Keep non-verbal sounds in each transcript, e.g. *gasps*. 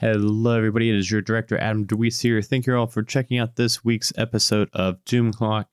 Hello, everybody. It is your director, Adam DeWeese here. Thank you all for checking out this week's episode of Doom Clock.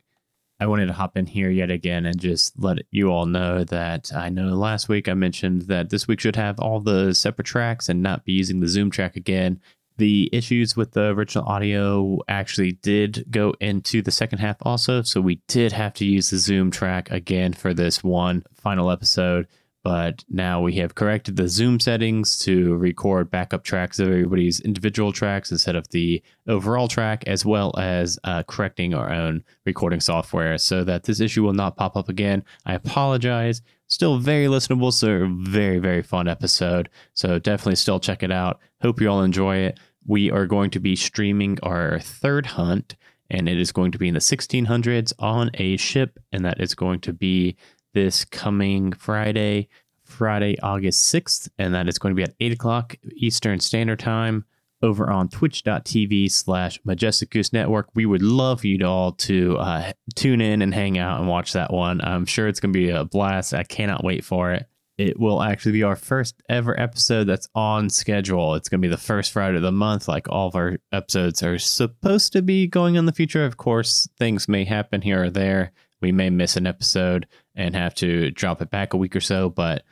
I wanted to hop in here yet again and just let you all know that I know last week I mentioned that this week should have all the separate tracks and not be using the Zoom track again. The issues with the original audio actually did go into the second half also, so we did have to use the Zoom track again for this one final episode but now we have corrected the zoom settings to record backup tracks of everybody's individual tracks instead of the overall track as well as uh, correcting our own recording software so that this issue will not pop up again. I apologize. Still very listenable so very very fun episode. So definitely still check it out. Hope you all enjoy it. We are going to be streaming our third hunt and it is going to be in the 1600s on a ship and that is going to be this coming Friday, Friday, August 6th, and that is going to be at 8 o'clock Eastern Standard Time over on twitch.tv slash majestic goose network. We would love you all to uh, tune in and hang out and watch that one. I'm sure it's going to be a blast. I cannot wait for it. It will actually be our first ever episode that's on schedule. It's going to be the first friday of the month like all of our episodes are supposed to be going in the future. Of course things may happen here or there. We may miss an episode and have to drop it back a week or so, but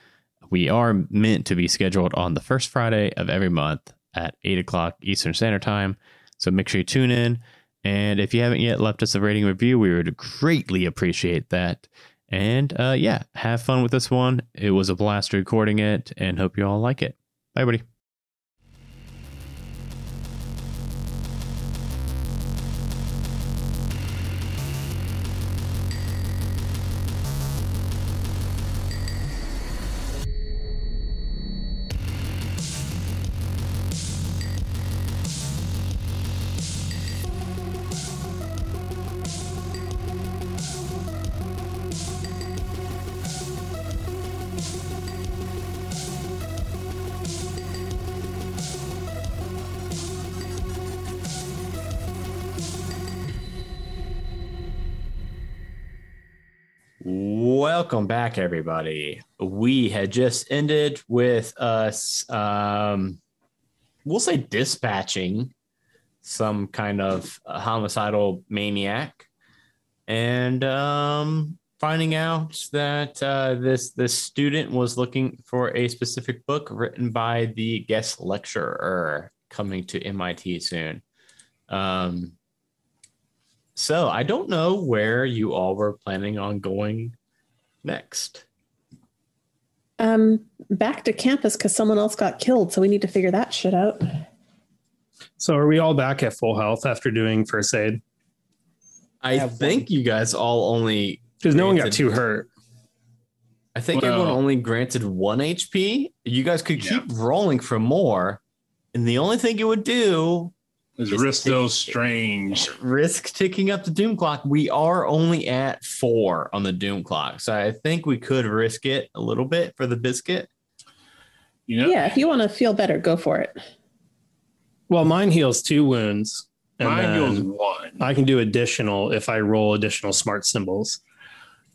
we are meant to be scheduled on the first Friday of every month at 8 o'clock Eastern Standard Time. So make sure you tune in. And if you haven't yet left us a rating review, we would greatly appreciate that. And uh, yeah, have fun with this one. It was a blast recording it and hope you all like it. Bye, everybody. Welcome back, everybody. We had just ended with us, um, we'll say, dispatching some kind of homicidal maniac, and um, finding out that uh, this this student was looking for a specific book written by the guest lecturer coming to MIT soon. Um, so I don't know where you all were planning on going next. Um, back to campus because someone else got killed, so we need to figure that shit out. So are we all back at full health after doing first aid? I think you guys all only Because no one got too hurt. I think Well- everyone only granted one HP. You guys could Yeah. keep rolling for more, and the only thing it would do Is risk Risto taking- strange? risk ticking up the doom clock. We are only at four on the doom clock, so I think we could risk it a little bit for the biscuit. You know, Yeah, if you want to feel better, go for it. Well, mine heals two wounds. And mine then goes one. I can do additional if I roll additional smart symbols.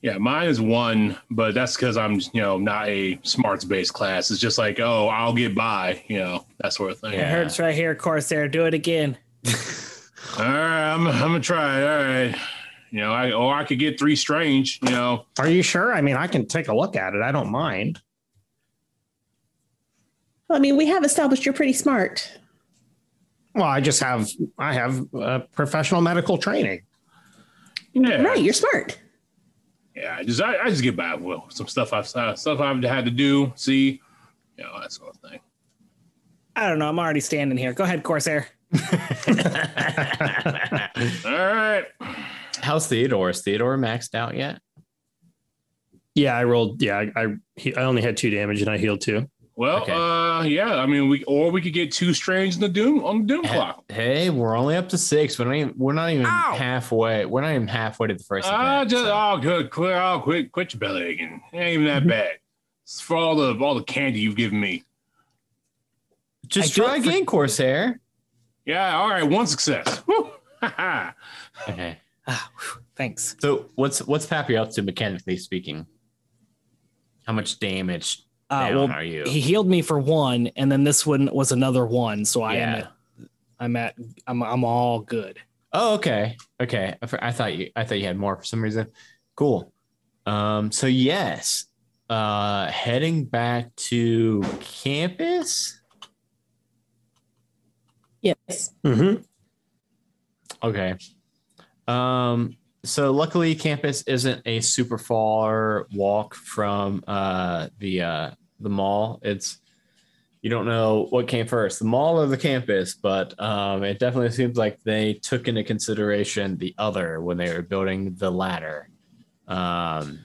Yeah, mine is one, but that's because I'm, you know, not a smarts based class. It's just like, oh, I'll get by, you know, that sort of thing. Yeah. It hurts right here, Corsair. Do it again. *laughs* All right, I'm, I'm gonna try. it. All right, you know, I or I could get three strange. You know, Are you sure? I mean, I can take a look at it. I don't mind. Well, I mean, we have established you're pretty smart. Well, I just have I have uh, professional medical training. yeah, Right, you're smart. Yeah. I just I, I just get by with some stuff I've uh, stuff I've had to do, see, you know, that sort of thing. I don't know. I'm already standing here. Go ahead, Corsair. *laughs* All right, How's Theodore? Is Theodore maxed out yet? Yeah, I rolled. Yeah, I I, he, I only had two damage and I healed two. well, Okay. uh, yeah. I mean, we or we could get two strange in the doom on the doom clock. Hey, we're only up to six. We're not even, we're not even Ow! halfway. We're not even halfway to the first. Ah, event, just so- oh, good, quit, oh, quit, quit your belly aching. It ain't even that *laughs* bad. It's for all the all the candy you've given me. Just I try don't for- Corsair. Yeah, all right, one success. *laughs* *laughs* Okay. Ah, whew, thanks. So what's what's Pappy up to mechanically speaking? How much damage Uh, well, are you? he healed me for one, and then this one was another one. So I am at, I'm at, I'm, I'm all good. Oh, okay. Okay. I, I thought you I thought you had more for some reason. Cool. Um, so yes. Uh heading back to campus. Yes. Mm-hmm. Okay. Um, so luckily campus isn't a super far walk from uh the uh the mall. It's you don't know what came first, the mall or the campus, but um it definitely seems like they took into consideration the other when they were building the ladder. Um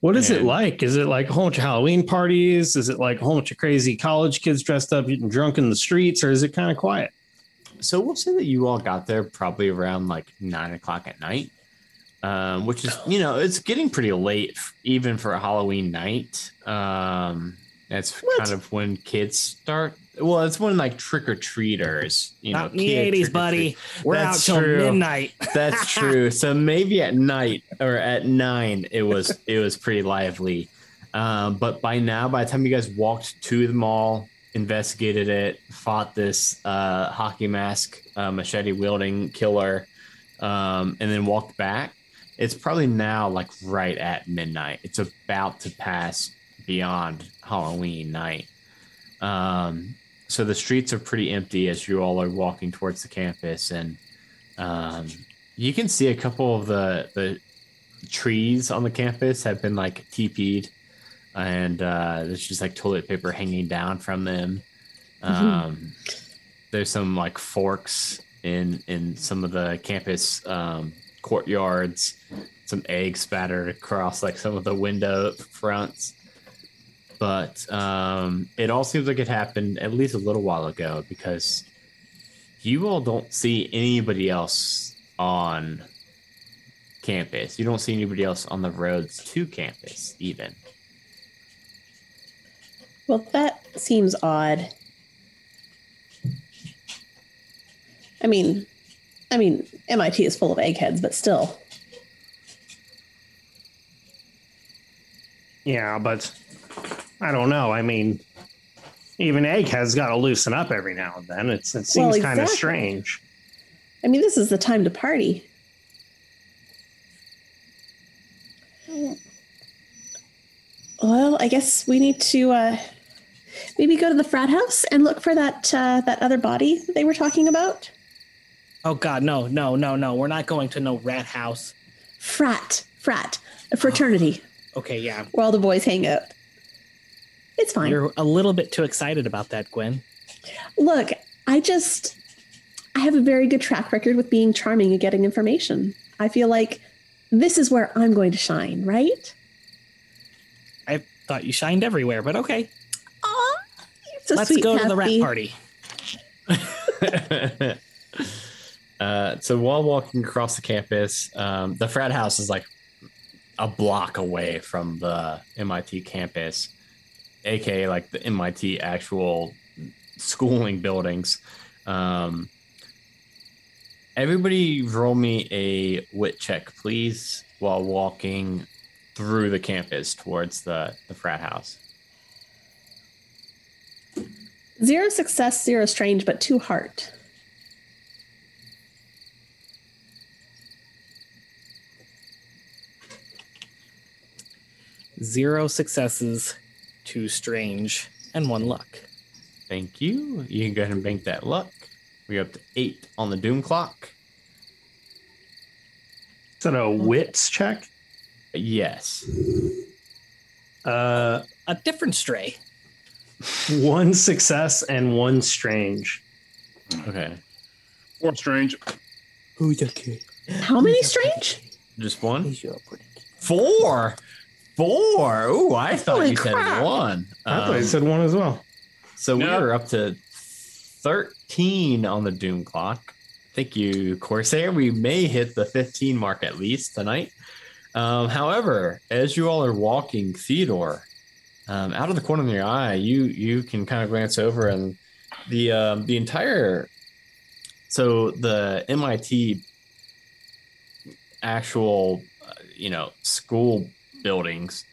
What is it like? Is it like a whole bunch of Halloween parties? Is it like a whole bunch of crazy college kids dressed up getting drunk in the streets, or is it kind of quiet? So we'll say that you all got there probably around like nine o'clock at night um, which is you know it's getting pretty late even for a halloween night um, that's What? kind of when kids start well it's when like trick-or-treaters you know Not in the 80s, buddy. We're That's out till true. midnight. *laughs* that's true so maybe at night or at nine it was it was pretty lively um, but by now by the time you guys walked to the mall investigated it fought this uh, hockey mask uh, machete wielding killer um, and then walked back. It's probably now like right at midnight. It's about to pass beyond halloween night. Um, so the streets are pretty empty as you all are walking towards the campus and um, you can see a couple of the the trees on the campus have been like TP'd, and uh, there's just like toilet paper hanging down from them. Um, there's some like forks in in some of the campus um, courtyards. Some eggs spattered across like some of the window fronts. But um, it all seems like it happened at least a little while ago because you all don't see anybody else on campus. You don't see anybody else on the roads to campus, even. Well, that seems odd. I mean, I mean, MIT is full of eggheads, but still. Yeah, but I don't know. I mean, even Egghead's got to loosen up every now and then. It's it seems Well, kind of exactly. strange. I mean, this is the time to party. Well, I guess we need to uh, maybe go to the frat house and look for that uh, that other body that they were talking about. Oh God, no, no, no, no. We're not going to no rat house. Frat, frat, a fraternity Okay, yeah. where all the boys hang out. It's fine. You're a little bit too excited about that, Gwen. Look, I just I have a very good track record with being charming and getting information. I feel like this is where I'm going to shine, right? I thought you shined everywhere, but okay. Aw, you're so Let's sweet, go to the rat party. *laughs* uh, so while walking across the campus, um, the frat house is like a block away from the MIT campus, aka like the MIT actual schooling buildings. Um, everybody, roll me a wit check, please, while walking through the campus towards the, the frat house. Zero success, zero strange, but two heart. Zero successes, two strange, and one luck. Thank you. You can go ahead and bank that luck. We're up to eight on the doom clock. Is that a wits check? Yes. Uh, A different stray. *laughs* one success and one strange. Okay. Or strange. Who's okay? How many strange? Just one? He's your pretty. Four. Four. Ooh, I thought Holy you said crap. one. I thought you Um, said one as well. so we Yep. are up to 13 on the doom clock. Thank you, Corsair. We may hit the 15 mark at least tonight. Um, however, as you all are walking, Theodore, um, out of the corner of your eye, you you can kind of glance over and the um, the entire so the MIT actual uh, you know school buildings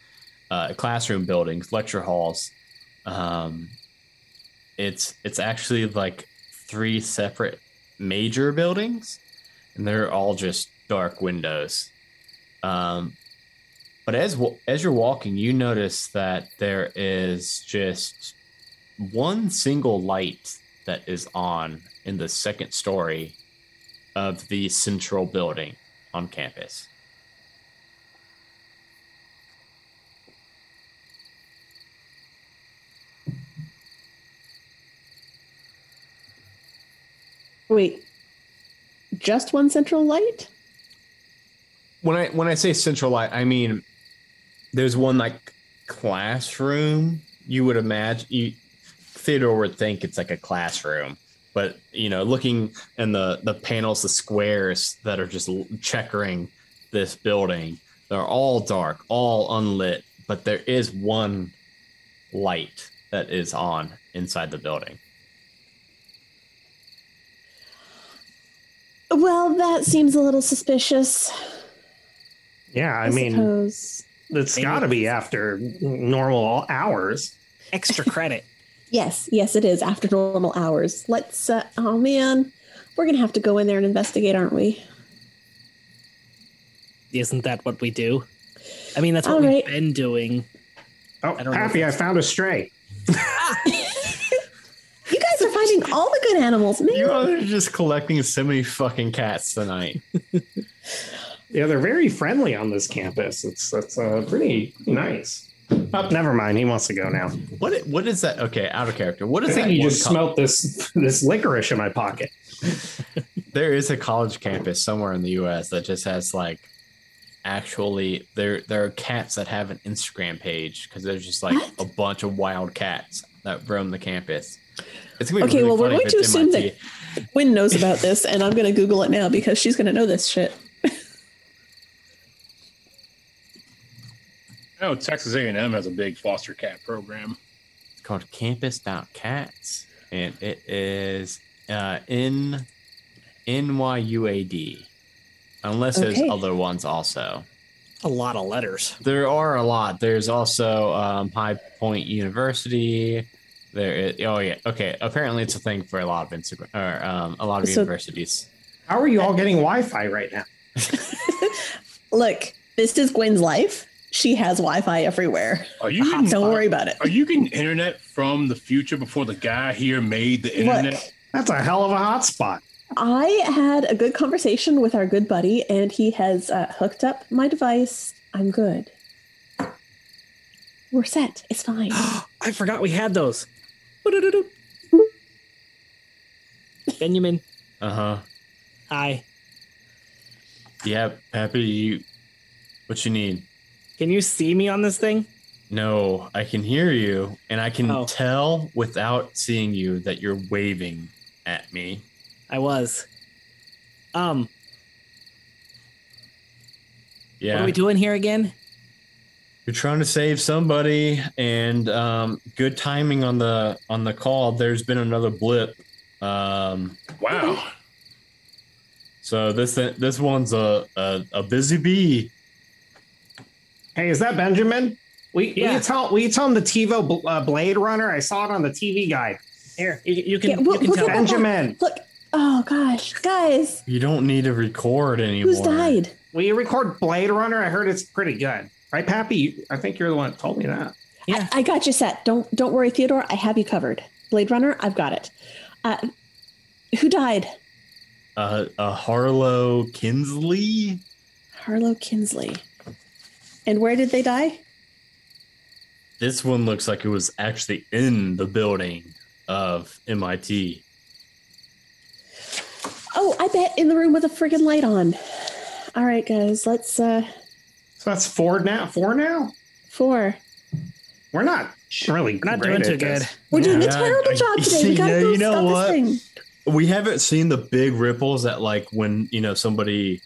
uh, classroom buildings, lecture halls. Um, it's it's actually like three separate major buildings, and they're all just dark windows. Um, but as as you're walking, you notice that there is just one single light that is on in the second story of the central building on campus. Wait, just one central light? When I when I say central light, I mean there's one like classroom. You would imagine you Theodore would think it's like a classroom, but you know, looking in the the panels, the squares that are just checkering this building, they're all dark, all unlit, but there is one light that is on inside the building. Well, that seems a little suspicious. Yeah, I, I, mean, suppose. It's got to be after normal hours. Extra credit. *laughs* Yes, yes, it is after normal hours. Let's. Uh, oh man, we're gonna have to go in there and investigate, aren't we? Isn't that what we do? I mean, that's what All we've right. been doing. Oh, I don't know I found a stray. *laughs* You guys are finding all the good animals, man. You are just collecting so many fucking cats tonight. *laughs* Yeah, they're very friendly on this campus. It's that's uh, pretty nice. Oh, never mind. He wants to go now. What what is that? Okay, out of character. What I is think that? you just co- smelt this this licorice in my pocket. *laughs* there is a college campus somewhere in the U.S. that just has like actually there there are cats that have an Instagram page because there's just like What? a bunch of wild cats that roam the campus. It's gonna be Okay, really well, we're going to assume MIT. that Quinn knows about this, and I'm gonna Google it now because she's gonna know this shit. I know Texas A&M has a big foster cat program. It's called Campus Cats, and it is uh, in NYUAD. Unless there's other ones also. A lot of letters. There are a lot. There's also um, High Point University. There, is, oh yeah, okay. Apparently, it's a thing for a lot of Instagram or um, a lot of So- universities. How are you all getting Wi-Fi right now? *laughs* Look, this is Gwen's life. She has Wi-Fi everywhere. Are you getting, Don't worry about it. Are you getting internet from the future before the guy here made the internet? Look, That's a hell of a hotspot. I had a good conversation with our good buddy, and he has uh, hooked up my device. I'm good. We're set. It's fine. *gasps* I forgot we had those. Benjamin, Uh huh. hi. Yeah, Peppy, you. What you need? Can you see me on this thing? No, I can hear you, and I can Oh. tell without seeing you that you're waving at me. I was. Um, Yeah, what are we doing here again? you're trying to save somebody, and um, good timing on the on the call. There's been another blip. Um, Wow. so this this one's a a, a busy bee. Hey, is that Benjamin? We will Yeah. you tell will you tell him the TiVo bl- uh, Blade Runner? I saw it on the TV guide. Here, you, you can Yeah, we'll- you can we'll tell. Benjamin, Look. Oh gosh, guys, You don't need to record anymore. who's died? will you record Blade Runner? I heard it's pretty good. Right, Pappy? I think you're the one that told me that. Yeah. I got you set. Don't don't worry, Theodore. I have you covered. Blade Runner, I've got it. Uh, who died? Uh, uh, Harlow Kinsley. Harlow Kinsley. And where did they die? This one looks like it was actually in the building of MIT. Oh, I bet in the room with a friggin' light on. All right, guys, let's uh So that's four now. Four now. four. We're not really We're not great doing at too this. good. We're doing a terrible job *laughs* today. We gotta Yeah, go you know stop what? this thing. We haven't seen the big ripples that like when you know somebody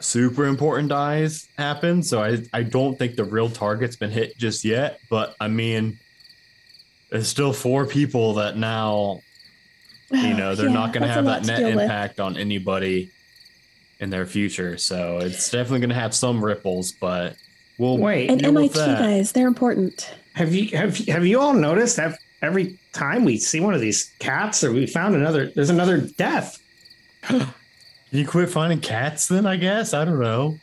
super important dies happen. So I I don't think the real target's been hit just yet. But I mean, there's still four people that now you know they're *sighs* Yeah, not going to have that net deal with. impact on anybody in their future. So it's definitely going to have some ripples, but we'll Wait, And MIT guys, they're important. have you have have you all noticed that every time we see one of these cats or we found another, there's another death. *gasps* *laughs* You quit finding cats then, I guess? I don't know.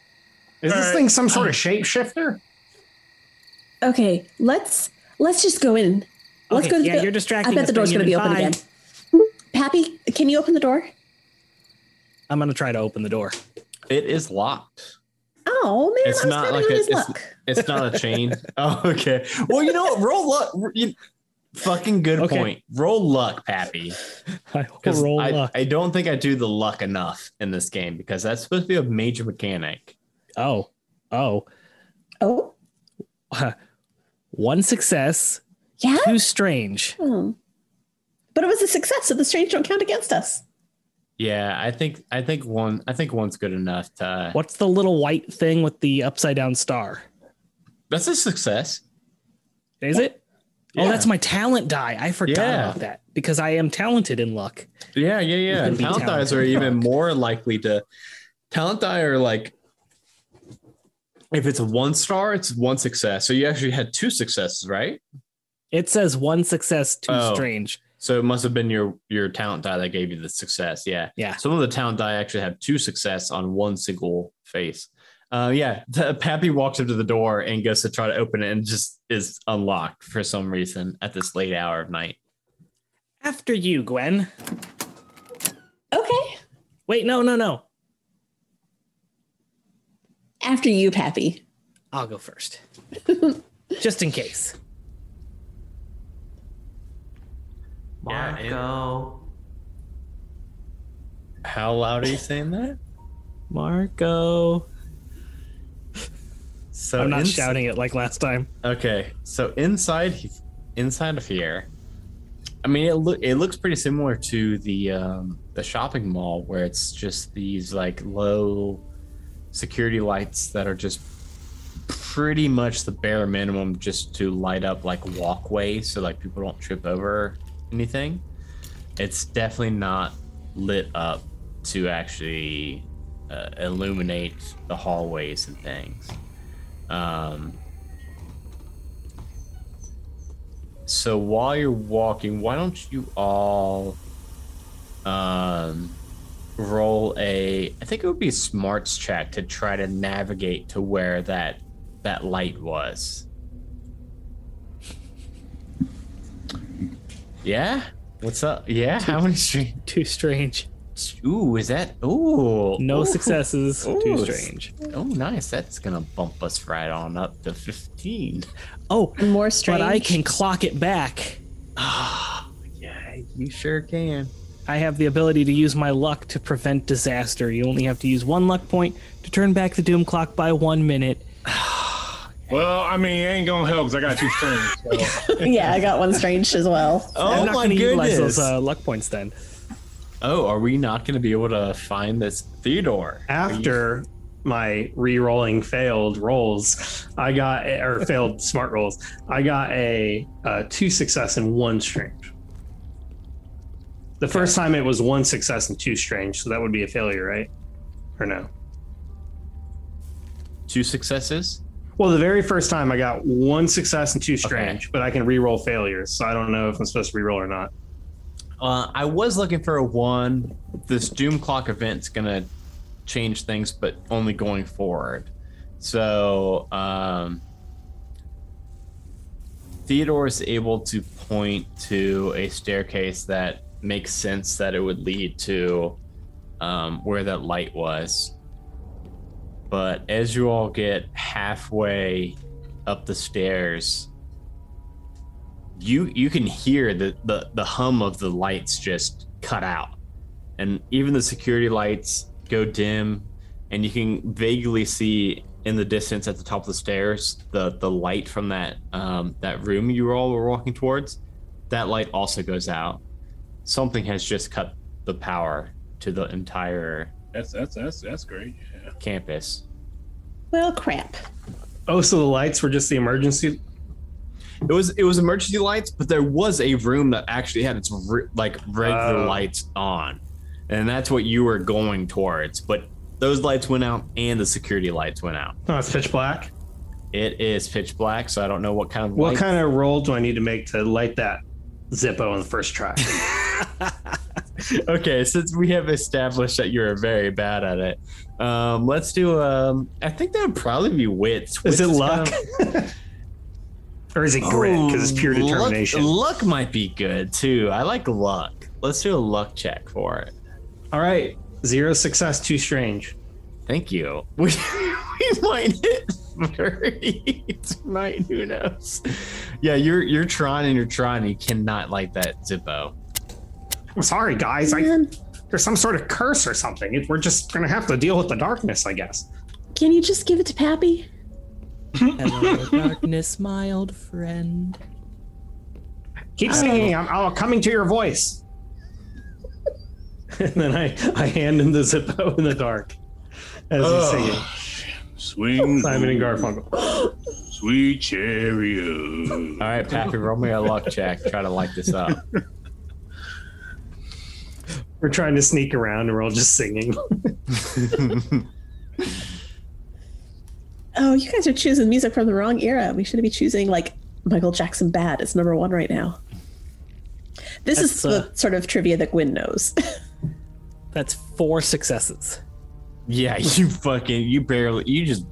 Is this Alright. thing some sort of oh. shapeshifter? Okay, let's let's just go in. Let's Okay, go to yeah, the you're distracting I bet the door's going to be open Bye. again. Pappy, can you open the door? I'm gonna try to open the door. It is locked. Oh man, It's I was not counting like a- it's- luck. It's not a chain. *laughs* oh, okay. Well, you know what? Roll luck. You, fucking good Okay. point. Roll luck, Pappy. *laughs* I Because roll I, luck. I don't think I do the luck enough in this game because that's supposed to be a major mechanic. Oh, oh, Oh, *laughs* one success, yeah. two strange. Hmm. But it was a success, so the strange don't count against us. Yeah, I think I think one I think one's good enough to. What's the little white thing with the upside down star? That's a success. Is it? Oh, that's my talent die. I forgot Yeah. about that because I am talented in luck. Yeah, yeah, yeah. Talent dies are even more likely to. Talent die are like. If it's a one star, it's one success. So you actually had two successes, right? It says one success, two Oh. strange. So it must have been your your talent die that gave you the success. Yeah. Yeah. Some of the talent die actually have two success on one single face. Uh, yeah. *laughs* The, Pappy walks up to the door and goes to try to open it and just is unlocked for some reason at this late hour of night. After you, Gwen. Okay. Wait, no, no, no. After you, Pappy. I'll go first. *laughs* Just in case. Marco. How loud are you saying that? Marco. So I'm not ins- shouting it like last time. Okay, so inside inside of here, I mean it look it looks pretty similar to the um, the shopping mall where it's just these like low security lights that are just pretty much the bare minimum just to light up like walkways so like people don't trip over anything. It's definitely not lit up to actually uh, illuminate the hallways and things. Um, so while you're walking, why don't you all um, roll a? I think it would be a smarts check to try to navigate to where that that light was. Yeah. What's up? Yeah. How many streams? *laughs* Too strange. Ooh, is that? Ooh. No Ooh. successes. Ooh, Too strange. Oh, nice. That's gonna bump us right on up to fifteen. Oh, And more strange. but I can clock it back. Ah, yeah, you sure can. I have the ability to use my luck to prevent disaster. You only have to use one luck point to turn back the doom clock by one minute. *sighs* Well, I mean, it ain't gonna help because I got two strings. So. *laughs* yeah, I got one strange as well. Oh I'm not my going to utilize those uh, luck points then. Oh, are we not going to be able to find this Theodore? After my re-rolling failed rolls, I got or *laughs* failed smart rolls. I got a, uh two success and one strange. The first time it was one success and two strange, so that would be a failure, right? Or no? two successes. Well, the very first time I got one success and two strange, but I can re-roll failures, so I don't know if I'm supposed to re-roll or not. Uh, I was looking for a one. This Doom Clock event's gonna change things, but only going forward. So um, Theodore is able to point to a staircase that makes sense that it would lead to um, where that light was. But as you all get halfway up the stairs, you you can hear the, the the hum of the lights just cut out and even the security lights go dim and you can vaguely see in the distance at the top of the stairs the the light from that um, that room you all were walking towards that light also goes out something has just cut the power to the entire That's that's that's that's great. Yeah. campus Well, crap. Oh, so the lights were just the emergency. It was it was emergency lights, but there was a room that actually had its re- like regular Oh. lights on, and that's what you were going towards. But those lights went out, and the security lights went out. Oh, it's pitch black. It is pitch black, so I don't know what kind of What light- kind of roll do I need to make to light that Zippo on the first try? *laughs* *laughs* okay, since we have established that you're very bad at it, um, let's do. Um, I think that would probably be wits. Is it luck? kind of- *laughs* or is it grit? Because it's pure Oh, luck- determination. Luck, might be good too. I like luck. Let's do a luck check for it. All right. Zero success, too strange. Thank you. *laughs* We, we might hit thirty *laughs* tonight. Who knows? Yeah, you're you're trying and you're trying. And you cannot light that Zippo. I'm sorry, guys. I, there's some sort of curse or something. We're just going to have to deal with the darkness, I guess. can you just give it to Pappy? *laughs* Hello, darkness, my old friend. Keep singing. I'm, I'm coming to your voice. *laughs* and then I, I hand him the Zippo *laughs* in the dark as he's singing. Oh, swing, Simon and Garfunkel. *gasps* sweet chariot. All right, Pappy, roll me a luck check. Try to light this up. We're trying to sneak around and we're all just singing. Oh, you guys are choosing music from the wrong era. We should be choosing like Michael Jackson Bad. It's number one right now. This is That's, uh, the sort of trivia that Gwen knows. *laughs* That's four successes. Yeah, *laughs* you fucking you barely you just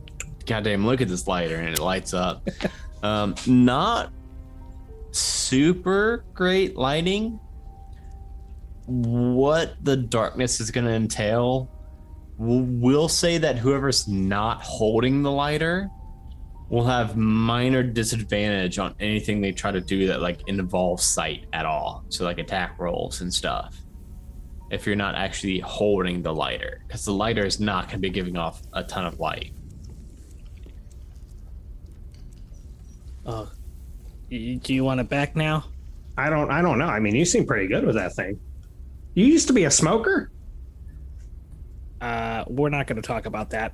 goddamn look at this lighter and it lights up. *laughs* Um, not super great lighting. What the darkness is going to entail, we'll, we'll say that whoever's not holding the lighter will have minor disadvantage on anything they try to do that like involves sight at all. So like attack rolls and stuff if you're not actually holding the lighter because the lighter is not going to be giving off a ton of light Oh, do you want it back now? I don't I don't know. I mean, you seem pretty good with that thing. You used to be a smoker? Uh, we're not going to talk about that.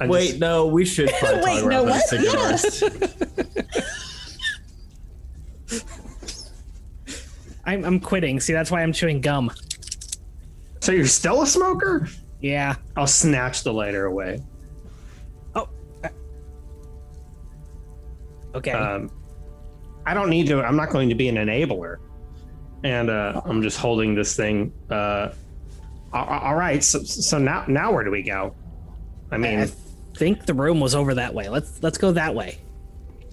I wait just- no we should *laughs* probably Wait, talk no, those what? cigars I'm, I'm quitting. See, that's why I'm chewing gum. so you're still a smoker? Yeah. I'll snatch the lighter away. Oh. uh, Okay. Um, I don't need to. I'm not going to be an enabler. And uh, I'm just holding this thing. Uh, a- a- all right. So, so now, now where do we go? I mean, I think the room was over that way. Let's let's go that way.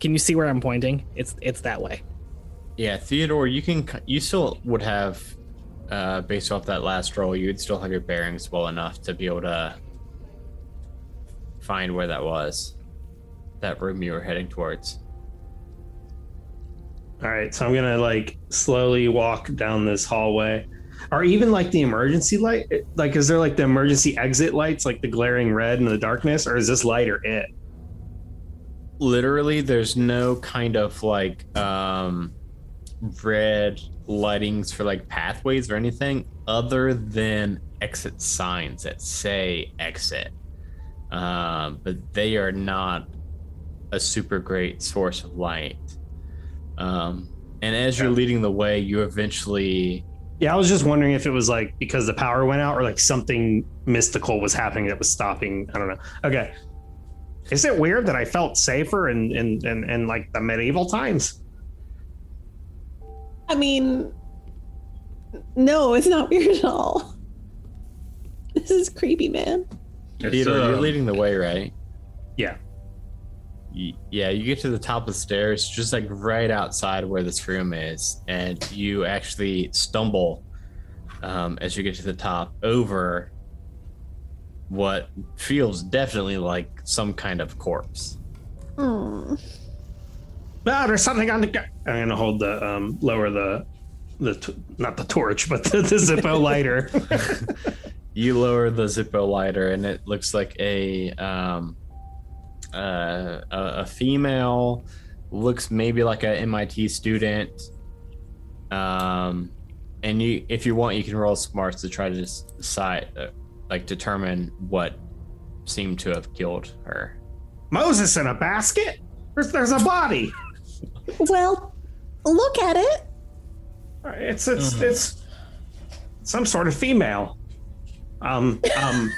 Can you see where I'm pointing? It's it's that way. yeah theodore you can you still would have uh based off that last roll you'd still have your bearings well enough to be able to find where that was that room you were heading towards all right. So I'm gonna like slowly walk down this hallway, or even like the emergency light. Like, is there like the emergency exit lights, like the glaring red in the darkness, or is this lighter it? literally there's no kind of like um red lightings for like pathways or anything other than exit signs that say exit um but they are not a super great source of light um and as you're leading the way you eventually Yeah, I was just wondering if it was like because the power went out or like something mystical was happening that was stopping. I don't know. Okay. Is it weird that I felt safer in in, in, in like the medieval times? I mean, no, it's not weird at all. This is creepy, man. It's, Theodore, uh, you're leading the way right Yeah. Y- yeah, you get to the top of the stairs, just like right outside where this room is, and you actually stumble um, as you get to the top over what feels definitely like some kind of corpse. Hmm. Ah, there's something on the. gu- I'm gonna hold the um lower the the t- not the torch but *laughs* the, the Zippo *laughs* lighter. You lower the Zippo lighter, and it looks like a um, uh, a, a female, looks maybe like a MIT student. Um, and you, if you want, you can roll smarts to try to decide, uh, like, determine what seemed to have killed her. Moses in a basket. There's, there's a body. Well, look at it. It's it's it's some sort of female. Um um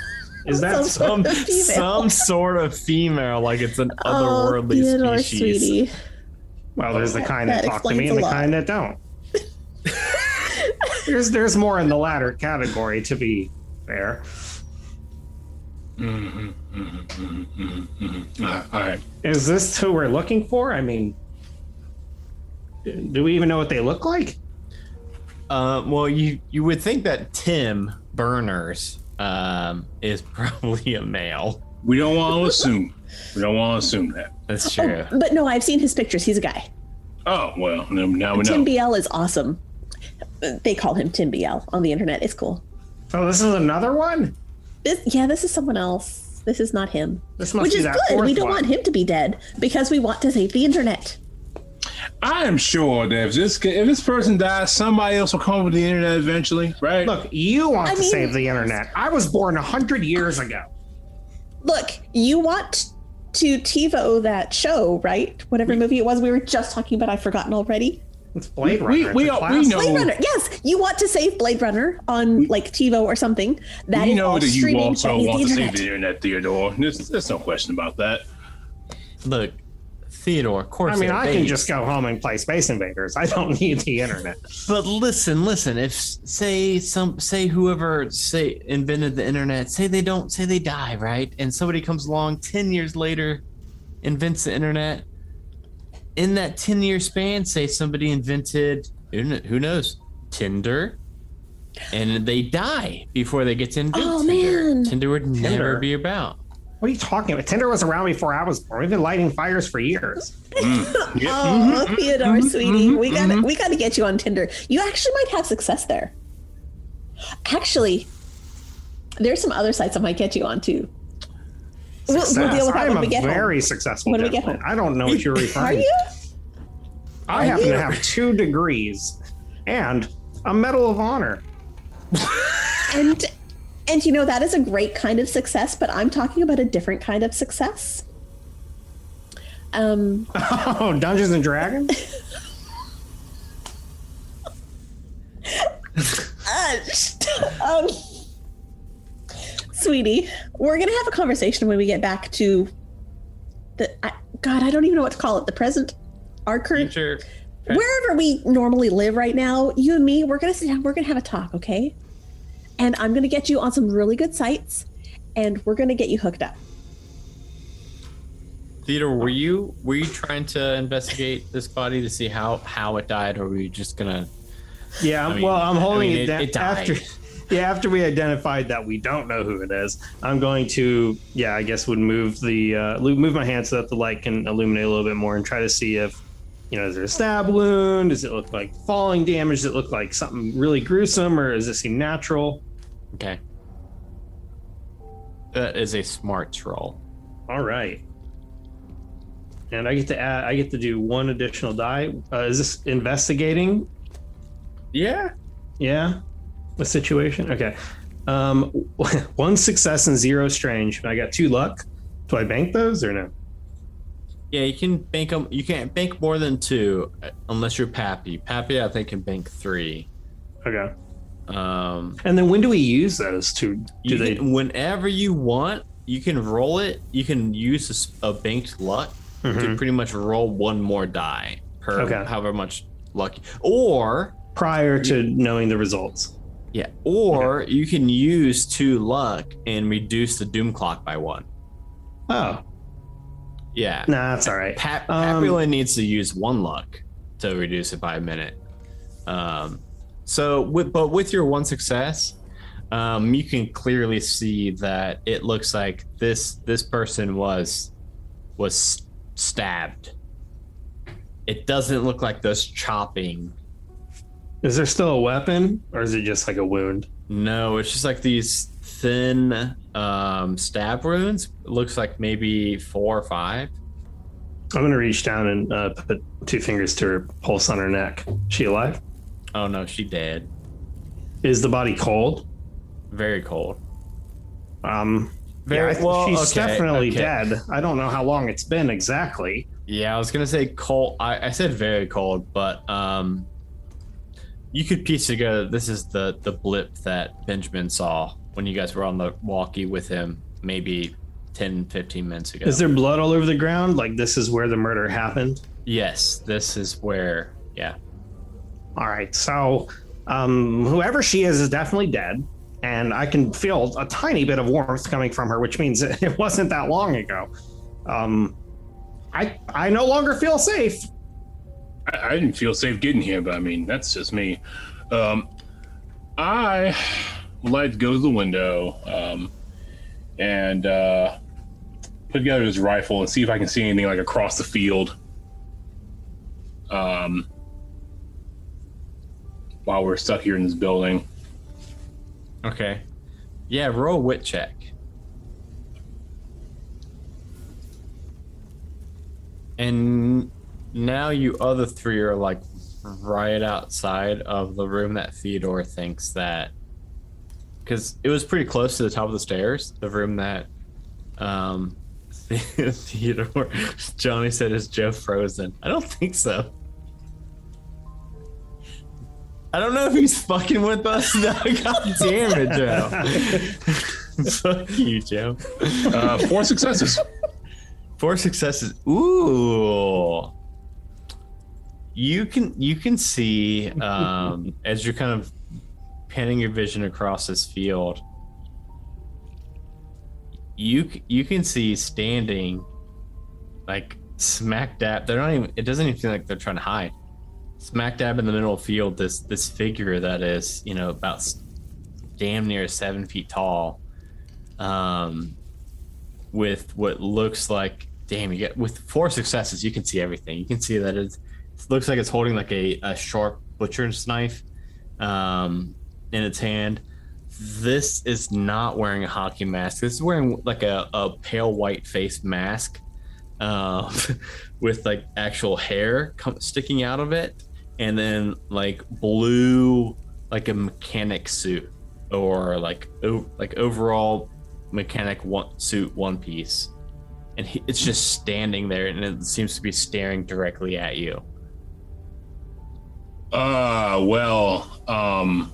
Is that Some some? sort of female. some sort of female, like it's an Oh, otherworldly Theodore, species. sweetie. Well, there's the kind that, That talk to me and the lot. kind that don't. *laughs* there's there's more in the latter category, to be fair. Mhm, mhm, mhm, mhm, mhm. Uh, All right. Is this who we're looking for? I mean, do we even know what they look like? Uh, well, you you would think that Tim Berners um, is *laughs* probably a male. We don't want to assume. We don't want to assume that. That's true. Oh, but no, I've seen his pictures. He's a guy. Oh well, now now we Tim know. BL is awesome. They call him Tim BL on the internet. It's cool. So this is another one. This, yeah, this is someone else. This is not him. This must Which be is that good. We don't one. want him to be dead because we want to save the internet. I am sure that if this if this person dies, somebody else will come over the internet eventually, right? Look, you want I to mean- save the internet. I was born a hundred years ago. Look, you want to TiVo that show, right? Whatever movie it was we were just talking about, I've forgotten already. It's Blade We- Runner. we- it's a we know- Blade Runner. Yes, you want to save Blade Runner on like TiVo or something. That we is know that you streaming also the want to save internet. the internet, Theodore. There's, there's no question about that. Look, Theodore, of course. I mean, they're I can just go home and play Space Invaders. I don't *laughs* need the internet. But listen, listen. If say some say whoever say invented the internet, say they don't, say they die, right? And somebody comes along ten years later, invents the internet. In that ten year span, say somebody invented who who knows Tinder, and they die before they get to invent Oh, Tinder. man. Tinder would Tinder. never be about. What are you talking about? Tinder was around before I was born. We've been lighting fires for years. Mm. *laughs* Yeah. Oh, Theodore, sweetie, Mm-hmm, we got we got to get you on Tinder. You actually might have success there. Actually, there's some other sites I might get you on too. We'll, we'll deal with that I am when we a get very home. successful When we get gentleman. home. I don't know what you're *laughs* referring. Are referring you? to. I Are happen you? to have two degrees and a Medal of Honor. And and you know that is a great kind of success, but I'm talking about a different kind of success. Um, Oh, Dungeons and Dragons? uh, *laughs* um, sweetie, we're gonna have a conversation when we get back to the. I, God, I don't even know what to call it. The present, our current, Future. wherever we normally live right now. You and me, we're gonna sit down. We're gonna have a talk, okay? And I'm gonna get you on some really good sites, and we're gonna get you hooked up. Theodore, were you were you trying to investigate this body to see how how it died, or were you just gonna? Yeah, I mean- well, I'm I holding mean, it, it- down it after. Yeah, after we identified that we don't know who it is, I'm going to, yeah, I guess would move the uh, move my hand so that the light can illuminate a little bit more and try to see if, you know, is there a stab wound? Does it look like falling damage? Does it look like something really gruesome, or does it seem natural? Okay. That is a smart roll. All right. And I get to add, I get to do one additional die. Uh, is this investigating? Yeah. Yeah, the situation. Okay. Um, *laughs* one success and zero strange. I got two luck. Do I bank those or no? Yeah, you can bank them. You can't bank more than two uh, unless you're Pappy. Pappy, I think, can bank three. Okay. Um, And then when do we use those? To do they? can- whenever you want, you can roll it. You can use a banked luck to Mhm. pretty much roll one more die per Okay. however much luck. Or prior to knowing the results. yeah, or you can use two luck and reduce the doom clock by one. Oh, Yeah. nah, that's all right. Pap, Um, only needs to use one luck to reduce it by a minute. Um, so, with, but with your one success, um, you can clearly see that it looks like this this person was was stabbed. It doesn't look like this chopping. Is there still a weapon, or is it just like a wound? No, it's just like these thin um, stab wounds. It looks like maybe four or five. I'm gonna reach down and uh, put two fingers to her pulse on her neck. She alive? Oh no, she dead. Is the body cold? Very cold. Um, Very- yeah, well, she's okay, definitely okay. dead. I don't know how long it's been exactly. Yeah, I was gonna say cold. I, I said very cold, but um, you could piece together. This is the the blip that Benjamin saw when you guys were on the walkie with him, maybe 10, 15 minutes ago. Is there blood all over the ground? Like this is where the murder happened? Yes, this is where. Yeah. All right. So, um, whoever she is is definitely dead, and I can feel a tiny bit of warmth coming from her, which means *laughs* it wasn't that long ago. Um, I I no longer feel safe. I, I didn't feel safe getting here, but I mean that's just me. Um, I to go to the window um, and uh, put together his rifle and see if I can see anything like across the field. Um, while we're stuck here in this building. Okay. Yeah, roll wit check. And now you other three are like right outside of the room that Theodore thinks that because it was pretty close to the top of the stairs, the room that um *laughs* Theodore Johnny said is Joe frozen. I don't think so. I don't know if he's fucking with us. No, *laughs* God damn it, Joe. *laughs* Fuck you, Joe. Uh, four successes. Four successes. Ooh. You can you can see um, as you're kind of panning your vision across this field. You you can see standing, like smack dab. They're not even. It doesn't even feel like they're trying to hide. Smack dab in the middle of the field. This this figure that is you know about damn near seven feet tall. Um, with what looks like damn you get with four successes you can see everything you can see that it looks like it's holding like a, a sharp butcher's knife um, in its hand. This is not wearing a hockey mask. This is wearing like a, a pale white face mask um, *laughs* with like actual hair sticking out of it and then like blue like a mechanic suit or like o- like overall mechanic one suit one piece. And he, it's just standing there and it seems to be staring directly at you. Uh, well, um,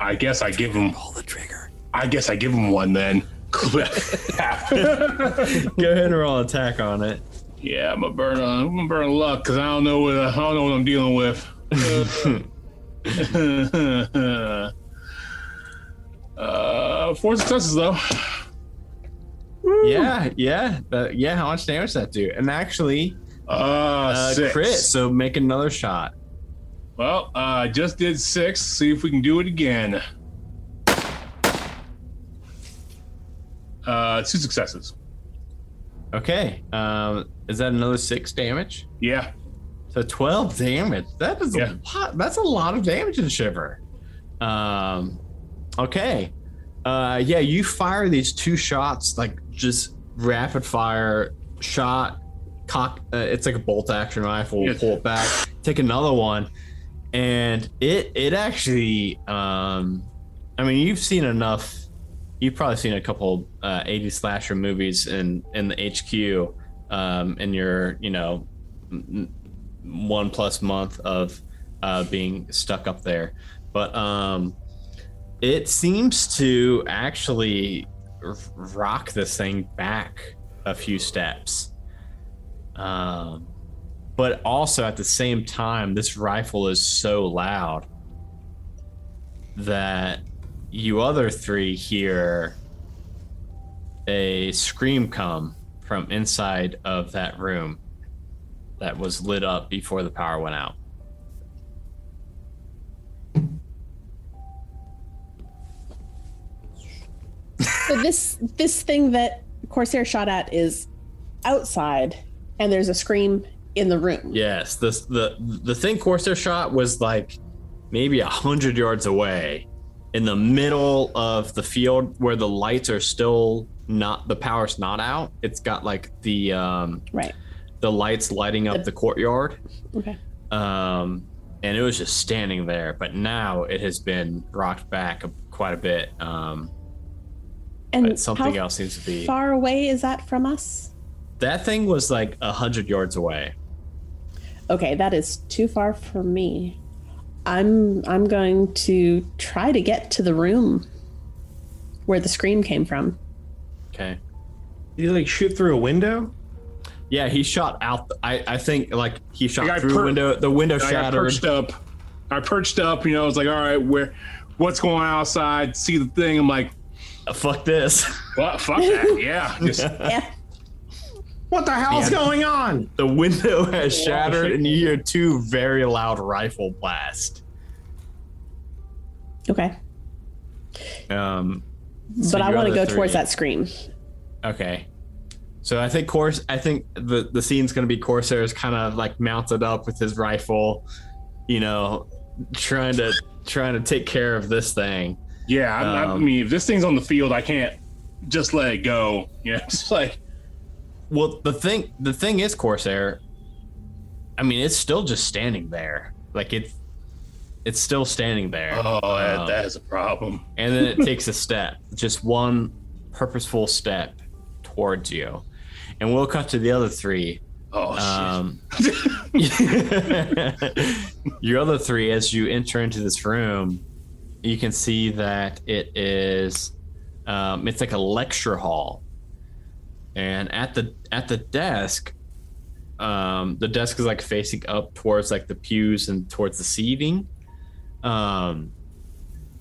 I guess I give him. pull the trigger I guess I give him one then. *laughs* go ahead and roll attack on it yeah, I'm gonna burn. Uh, I'm gonna burn luck because I don't know what I don't know what I'm dealing with. *laughs* uh, four successes though. yeah yeah but yeah how much damage does that do and actually Uh, uh, six. crit so make another shot Well, uh, I just did six. See if we can do it again. Uh, two successes. okay um is that another six damage Yeah. So 12 damage. That is Yeah. a lot. That's a lot of damage in Shiver. Um, okay. Uh, yeah, you fire these two shots, like just rapid fire shot, cock. Uh, it's like a bolt action rifle. Yes. Pull it back, take another one, and it it actually. Um, I mean, you've seen enough. You've probably seen a couple uh, 80 slasher movies in in the HQ. Um, in your you know one plus month of uh, being stuck up there. But um, it seems to actually rock this thing back a few steps. Um, but also at the same time, this rifle is so loud that you other three hear a scream come from inside of that room that was lit up before the power went out. So this this thing that Corsair shot at is outside, and there's a scream in the room. Yes, this the the thing Corsair shot was like maybe a hundred yards away, in the middle of the field where the lights are still not the power's not out. It's got like the um Right. the lights lighting up the courtyard. Okay. Um and it was just standing there, but now it has been rocked back quite a bit. Um And but something else seems to be far away is that from us? that thing was like a hundred yards away. Okay, that is too far for me. I'm I'm going to try to get to the room where the scream came from. Okay. Did you like shoot through a window? Yeah, he shot out. The, I I think like he shot Like, through the per- window. The window I got shattered. perched up. I perched up. You know, I was like, all right, where, what's going on outside? See the thing. I'm like, fuck this. what? Fuck that. Yeah. Just, *laughs* Yeah. What the hell's Man. going on? The window *laughs* has shattered, and you hear two very loud rifle blasts. Okay. Um, but I want to other go towards that scream. Okay. So I think course I think the the scene's gonna be Corsair's kind of like mounted up with his rifle, you know, trying to trying to take care of this thing. yeah. I, I Um, mean, if this thing's on the field, I can't just let it go. *laughs* You know, it's like, Well, the thing the thing is Corsair. I mean, it's still just standing there. Like it's it's still standing there. oh, that, Um, that is a problem. and then it *laughs* takes a step, just one purposeful step towards you. And we'll cut to the other three. Oh, shit. Um, *laughs* *laughs* your other three, as you enter into this room, you can see that it is um, it's like a lecture hall, and at the at the desk, um, the desk is like facing up towards like the pews and towards the seating. Um,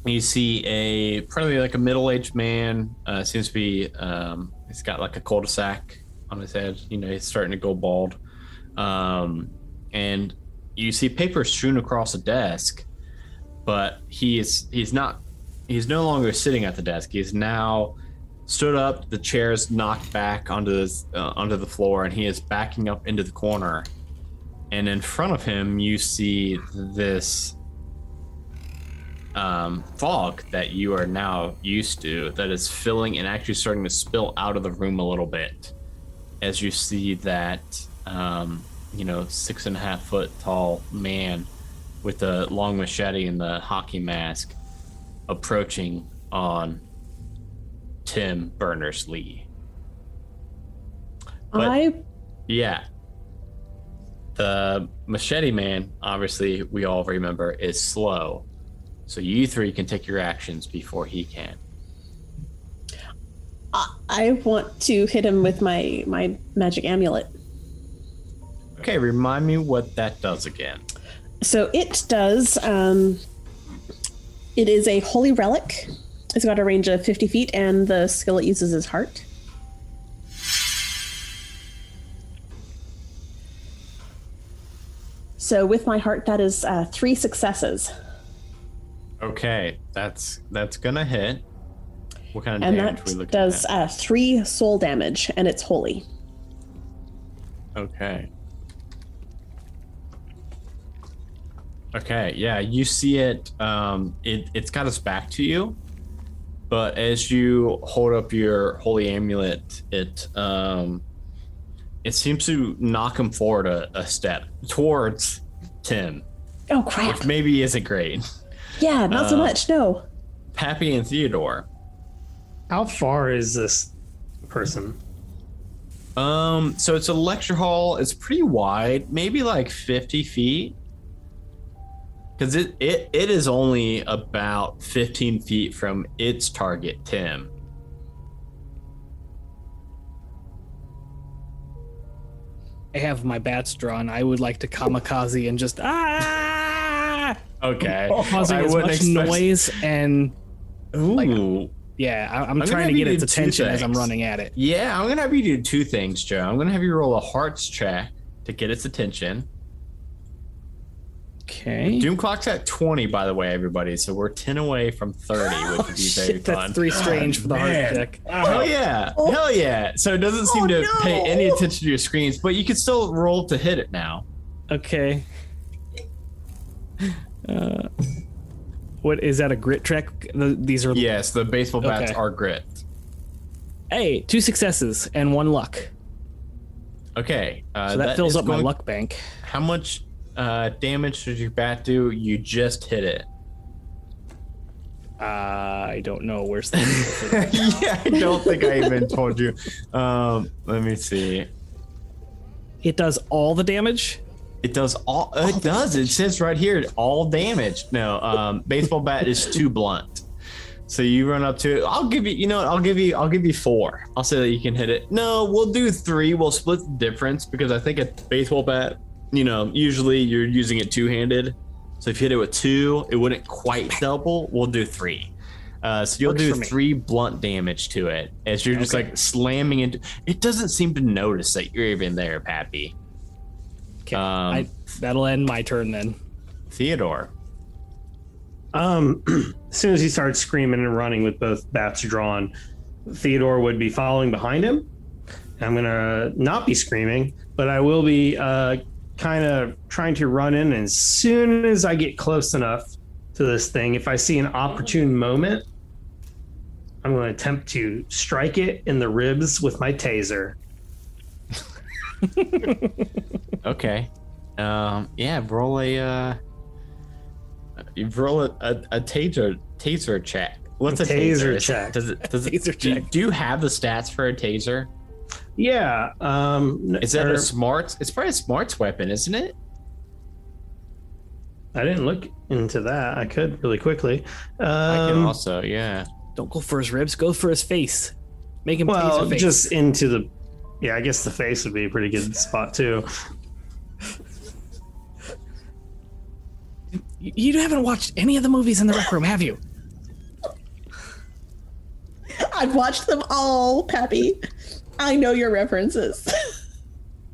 you see a probably like a middle aged man. Uh, seems to be um, he's got like a cul-de-sac on his head. You know, he's starting to go bald. Um, and you see papers strewn across the desk, but he is he's not he's no longer sitting at the desk. He's now stood up. The chair's knocked back onto this uh, onto the floor, and he is backing up into the corner. And in front of him, you see this um, fog that you are now used to that is filling and actually starting to spill out of the room a little bit as you see that um, you know six and a half foot tall man with the long machete and the hockey mask approaching on Tim Berners Lee. But- I Yeah. The machete man, obviously, we all remember, is slow. So you three can take your actions before he can. I want to hit him with my my magic amulet. Okay, remind me what that does again. So it does. Um, it is a holy relic. It's got a range of 50 feet, and the skill it uses is heart. So with my heart, that is uh, three successes, Okay, that's that's gonna hit. What kind of and damage we that looking does at? uh, three soul damage, and it's holy. Okay. Okay, yeah, you see it. Um, it it's got us back to you, but as you hold up your holy amulet, it um, it seems to knock him forward a, a step towards Tim, Oh crap! which maybe isn't great. Yeah, not so uh, much. No. Pappy and Theodore. How far is this person? Um, so it's a lecture hall. It's pretty wide, maybe like 50 feet. Because it, it it is only about 15 feet from its target, Tim. I have my bats drawn. I would like to kamikaze and just ah, Okay. *laughs* causing I as much expect- noise and Ooh. yeah, I, I'm, gonna trying to get its attention as I'm running at it. yeah, I'm gonna have you do two things, Joe. I'm gonna have you roll a hearts check to get its attention. Okay. Doom clock's at 20, by the way, everybody. So we're 10 away from 30, which would be very Shit, that's fun. three strange for the hard man. check. Hell yeah. Oh. Hell yeah. So it doesn't seem Oh, to no. pay any attention to your screens, but you can still roll to hit it now. Okay. Uh, what is that? A grit track? The, these are Yes, the baseball bats Okay. are grit. hey, two successes and one luck. Okay. Uh, So that, fills is up my luck bank. How much uh, damage did your bat do? You just hit it. Uh, I don't know. Where's the *laughs* yeah, I don't think I even told you. Um, let me see. It does all the damage. It does all. It does. It says right here, all damage. No, um, baseball bat is too blunt. So you run up to it. I'll give you. You know, what, I'll give you. I'll give you four. I'll say that you can hit it. No, we'll do three. We'll split the difference because I think a baseball bat. You know, usually you're using it two handed. So if you hit it with two, it wouldn't quite double. We'll do three. Uh, so you'll Works do three blunt damage to it as you're just Okay. like slamming into. It doesn't seem to notice that you're even there, Pappy. Okay, Um, I, that'll end my turn then. Theodore. Um, *clears throat* as soon as he starts screaming and running with both bats drawn, Theodore would be following behind him. I'm gonna not be screaming, but I will be uh, kind of trying to run in. And as soon as I get close enough to this thing, if I see an opportune moment, I'm going to attempt to strike it in the ribs with my taser. *laughs* Okay. Um. Yeah. Roll a. Uh, roll a, a, a taser taser check. What's a, A taser? taser check. Does it? Does it? Taser do, check. do you have the stats for a taser? Yeah. Um, Is that or- a smart? It's probably a smarts weapon, isn't it? I didn't look into that. I could really quickly. Um, I can also. Yeah. Don't go for his ribs. Go for his face. Make him Well, face. just into the. Yeah, I guess the face would be a pretty good spot too. You, you haven't watched any of the movies in the rec room, have you? *laughs* I've watched them all, Pappy. I know your references. *laughs*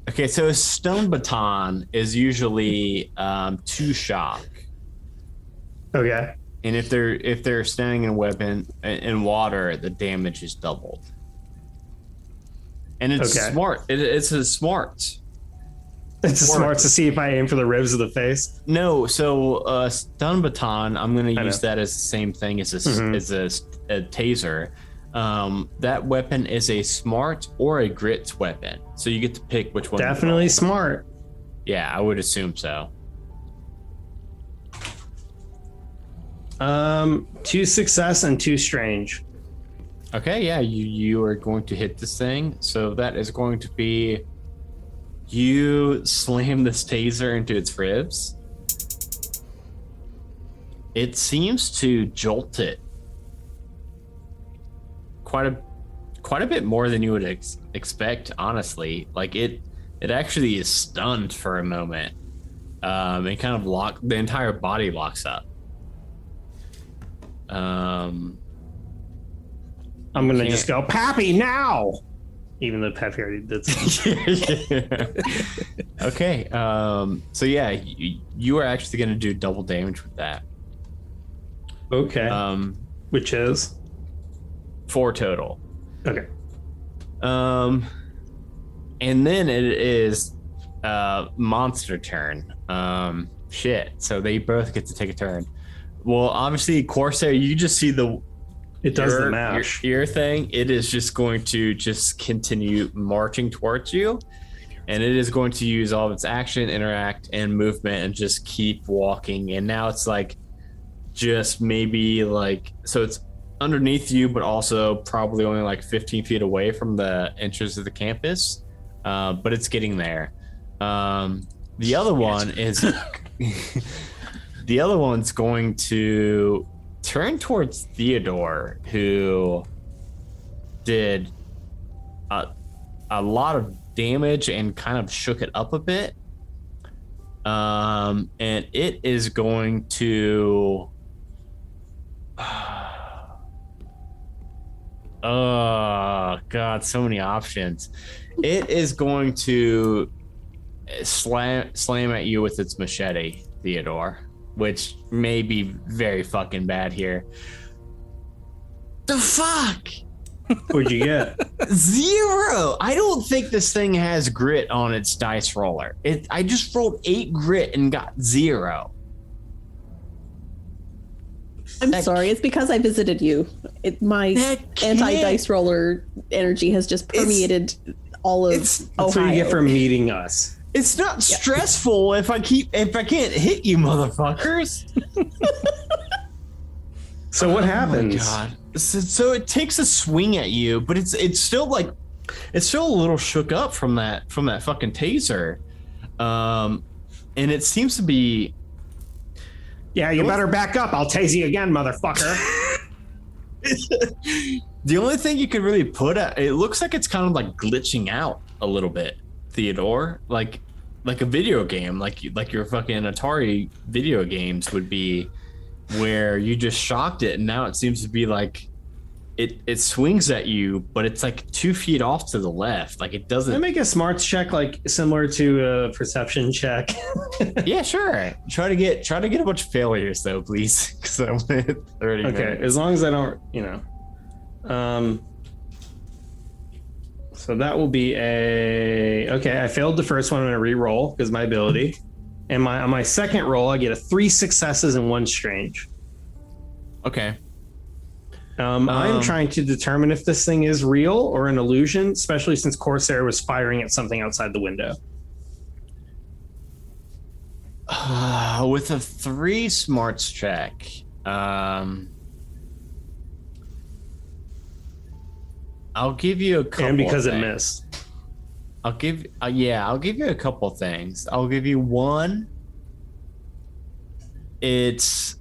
Okay. So a stun baton is usually um, two shock. Okay. And if they're if they're standing in a weapon in water, the damage is doubled. And it's Okay. smart. It, it's a smart. It's Or- smart to see if I aim for the ribs of the face. No, so uh, stun baton. I'm going to use that as the same thing as a, Mhm. as a, a taser. Um, that weapon is a smart or a grit weapon, so you get to pick which one. Definitely smart. Yeah, I would assume so. Um, two success and two strange. Okay, yeah, you you are going to hit this thing. So that is going to be you slam this taser into its ribs. It seems to jolt it quite a quite a bit more than you would ex- expect, honestly. Like it it actually is stunned for a moment. Um, it kind of lock the entire body locks up. Um, I'm gonna just go Pappy now. Even though Pappy already did. Something. *laughs* okay. Um. So yeah, you, you are actually going to do double damage with that. okay. Um. Which is Four total. okay. Um. And then it is, uh, monster turn. Um. Shit. So they both get to take a turn. Well, obviously, Corsair, you just see the It does your, the mash. Your, your thing, it is just going to just continue marching towards you. And it is going to use all of its action, interact, and movement and just keep walking. And now it's like just maybe like so it's underneath you, but also probably only like 15 feet away from the entrance of the campus. Uh, but it's getting there. Um, the other one is *laughs* the other one's going to turn towards Theodore, who did a, a lot of damage and kind of shook it up a bit. Um, and it is going to. *sighs* Oh God, so many options. It is going to slam slam at you with its machete, Theodore, which may be very fucking bad here. The fuck? What'd you get? *laughs* Zero. I don't think this thing has grit on its dice roller. It. I just rolled eight grit and got zero. I'm That- sorry. It's because I visited you. It, my anti dice roller energy has just It's- permeated all of it's- That's what you get Ohio. for meeting us. It's not stressful if I keep if I can't hit you, motherfuckers. *laughs* So what happens? Oh my god! So, so it takes a swing at you, but it's it's still like it's still a little shook up from that from that fucking taser. Um, and it seems to be Yeah, you better back up. I'll tase you again, motherfucker. *laughs* the only thing you could really put at it looks like it's kind of like glitching out a little bit theodore like like a video game like like your fucking atari video games would be where you just shocked it and now it seems to be like it it swings at you but it's like two feet off to the left like it doesn't. Can I doesn't make a smarts check, like similar to a perception check? *laughs* yeah sure try to get try to get a bunch of failures though please because i'm *laughs* at 30 okay, minutes. as long as I don't, you know. Um. So that will be a okay. I failed the first one. I'm gonna re-roll because my ability, and my on my second roll, I get a three successes and one strange. okay Um, I'm Um, trying to determine if this thing is real or an illusion, especially since Corsair was firing at something outside the window. Uh, with a three smarts check, um, I'll give you a couple. and because it missed. I'll give. Uh, yeah, I'll give you a couple things. I'll give you one. It's,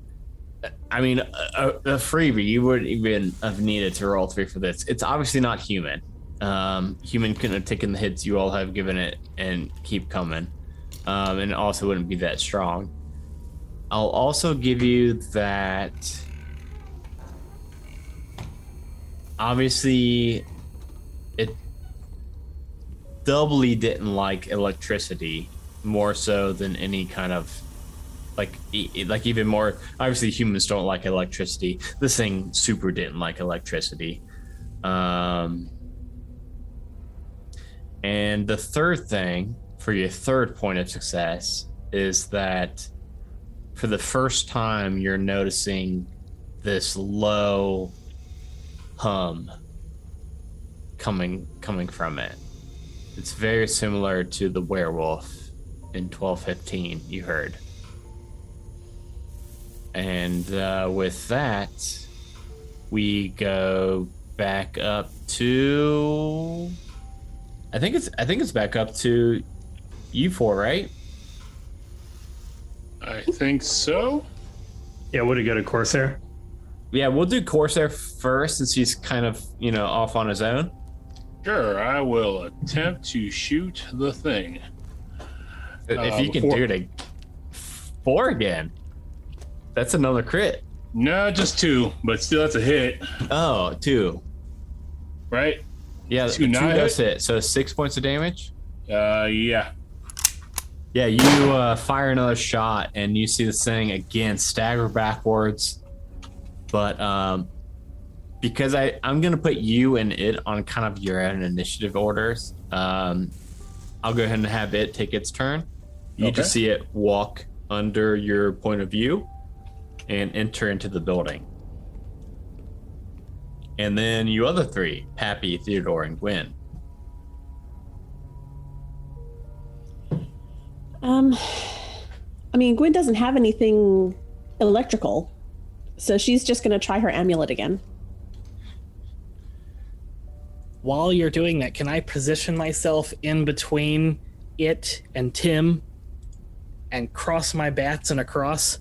I mean, a, a freebie. You wouldn't even have needed to roll three for this. It's obviously not human. Um, human couldn't have taken the hits you all have given it and keep coming. Um, and also wouldn't be that strong. I'll also give you that. Obviously, it doubly didn't like electricity more so than any kind of like e- like even more obviously humans don't like electricity. This thing super didn't like electricity. Um and the third thing for your third point of success is that for the first time you're noticing this low hum coming coming from it. It's very similar to the werewolf in 1215 you heard. And uh, with that, we go back up to I think it's I think it's back up to you four, right? I think so. Yeah, would it go to Corsair? Yeah, we'll do Corsair first since he's kind of, you know, off on his own. Sure, I will attempt to shoot the thing. if Uh, you can before- do it ag- four again. That's another crit. No, just two, but still that's a hit, Oh, two. right? Yeah, Two two does hit. So six points of damage. Uh, yeah. Yeah, you uh, fire another shot, and you see this thing again stagger backwards. But um, because I I'm gonna put you and it on kind of your own initiative orders, um, I'll go ahead and have it take its turn. You Okay. just see it walk under your point of view and enter into the building. And then you other three, Pappy, Theodore, and Gwen. Um, I mean, Gwen doesn't have anything electrical, so she's just going to try her amulet again. While you're doing that, can I position myself in between it and Tim and cross my bats and across?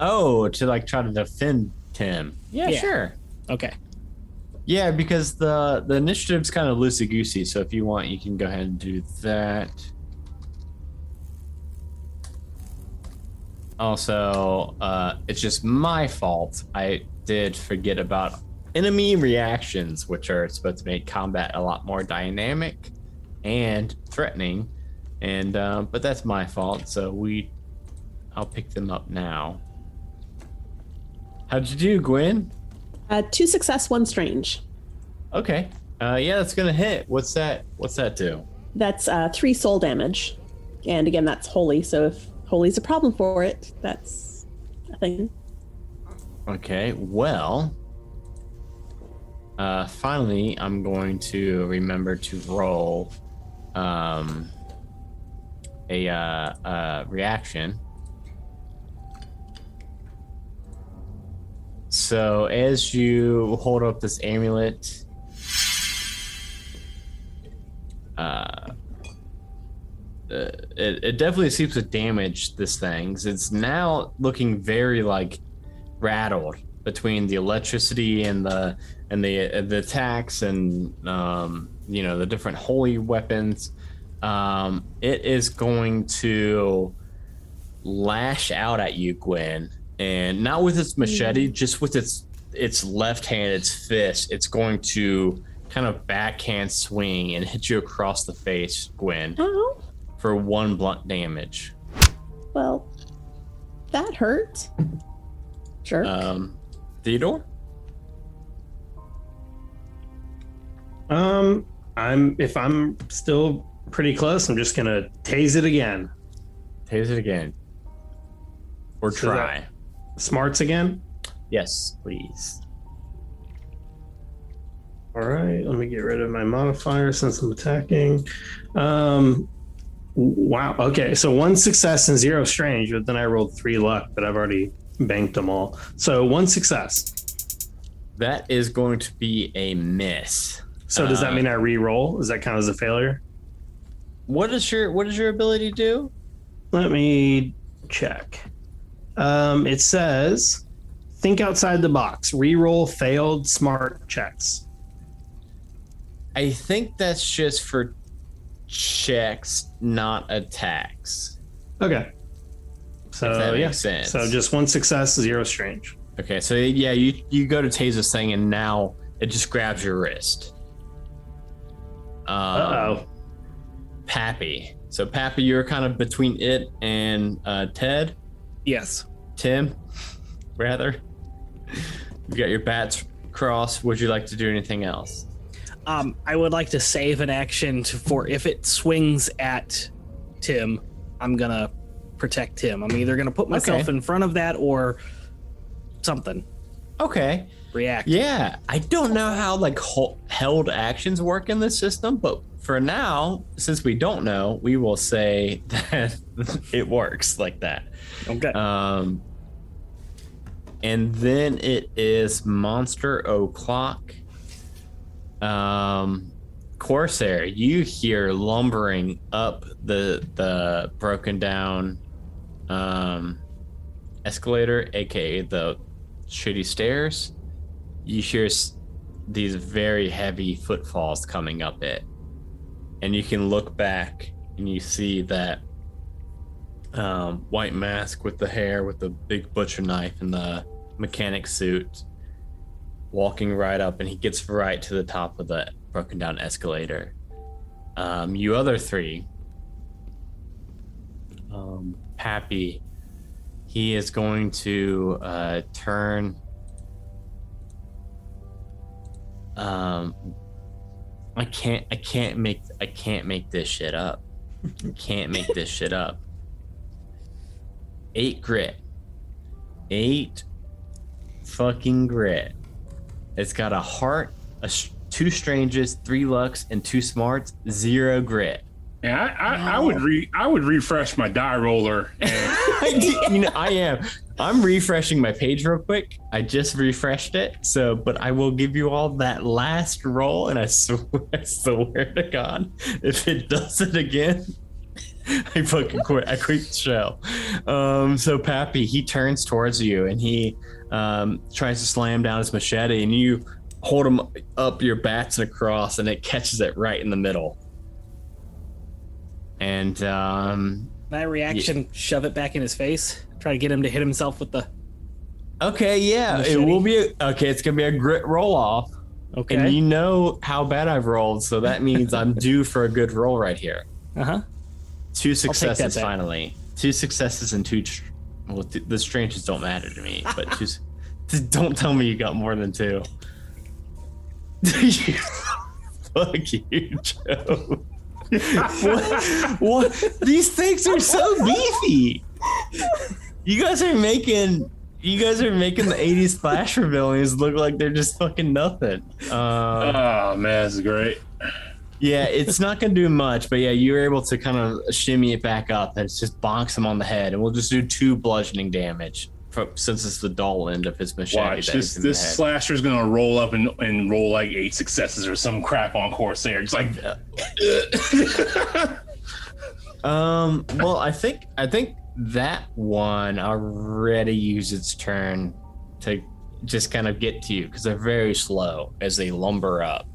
Oh, to like try to defend Tim. Yeah, Yeah. sure. Okay. Yeah, because the the initiative's kind of loosey goosey. So if you want, you can go ahead and do that. Also, uh, it's just my fault. I did forget about enemy reactions, which are supposed to make combat a lot more dynamic and threatening. And uh, but that's my fault. So we, I'll pick them up now. How'd you do, Gwen? Uh, two success, one strange. Okay. Uh, yeah, that's gonna hit. What's that? What's that do? That's uh, three soul damage. And again, that's holy, so if holy's a problem for it, that's a thing. Okay. Well. Uh, finally, I'm going to remember to roll, um, a uh, uh, reaction. So as you hold up this amulet, uh, it, it definitely seems to damage this thing. It's now looking very like rattled between the electricity and the and the uh, the attacks and um, you know the different holy weapons. Um, it is going to lash out at you, Gwen, and not with its machete, just with its its left hand, its fist. It's going to kind of backhand swing and hit you across the face, Gwen, Oh, for one blunt damage. well, that hurt. Jerk. Um, Theodore. Um, I'm if I'm still pretty close, I'm just gonna tase it again. Tase it again. Or So try. Smarts again. Yes, please. All right, let me get rid of my modifier since I'm attacking. Um, wow. Okay, so one success and zero strange, but then I rolled three luck, but I've already banked them all. So one success. That is going to be a miss. So does that Uh, mean I re-roll? Does that count as a failure? What is your what does your ability do? Let me check. Um, it says, think outside the box. Re-roll failed smart checks. I think that's just for checks, not attacks. Okay. So If that makes yeah. sense. So just one success, zero strange. Okay, so yeah, you you go to tase this thing, and now it just grabs your wrist. Um, Uh oh. Pappy. So Pappy, you're kind of between it and uh, Ted, Yes. Tim, rather. you've got your bats crossed. Would you like to do anything else? Um, I would like to save an action to, for if it swings at Tim, I'm gonna protect Tim. I'm either gonna put myself Okay. in front of that or something. Okay. React. Yeah, I don't know how like held actions work in this system, but for now, since we don't know, we will say *laughs* that it works like that. Okay. Um, and then it is Monster O'Clock. Um, Corsair, you hear lumbering up the the broken down um, escalator, aka the shitty stairs. You hear these very heavy footfalls coming up it, and you can look back and you see that um, white mask with the hair, with the big butcher knife and the mechanic suit, walking right up, and he gets right to the top of the broken down escalator. Um, you other three, um, Pappy, he is going to uh, turn. Um, I can't. I can't make. I can't make this shit up. I can't make this shit up eight grit. Eight fucking grit. It's got a heart, a sh- two strangers, three lucks, and two smarts. Zero grit. Yeah, I, I, I would re I would refresh my die roller *laughs* and you know, I am. I'm refreshing my page real quick. I just refreshed it. So, but I will give you all that last roll, and I *laughs* swear, I swear to God, if it does it again, *laughs* I fucking quit. I quit the show. Um, so Pappy, he turns towards you and he um, tries to slam down his machete, and you hold him up your bats and across, and it catches it right in the middle. And um, My reaction, shove it back in his face. Try to get him to hit himself with the. okay, yeah, it will be a, okay. It's gonna be a grit roll off. Okay. And you know how bad I've rolled, so that means I'm *laughs* due for a good roll right here. Uh huh. Two successes finally. Two successes and two. Tr- well, th- the stranges don't matter to me, but *laughs* just don't tell me you got more than two. *laughs* Fuck you, Joe. what, what? These things are so beefy. You guys are making. You guys are making the '80s slasher villains look like they're just fucking nothing. Um, oh man, this is great. yeah, it's not gonna do much, but yeah, you were able to kind of shimmy it back up and just bonks him on the head, and we'll just do two bludgeoning damage from, since it's the dull end of his machete. Watch that this. is This head. slasher's gonna roll up and, and roll like eight successes or some crap on Corsair. It's like Um. Well, I think I think that one already used its turn to just kind of get to you because they're very slow as they lumber up.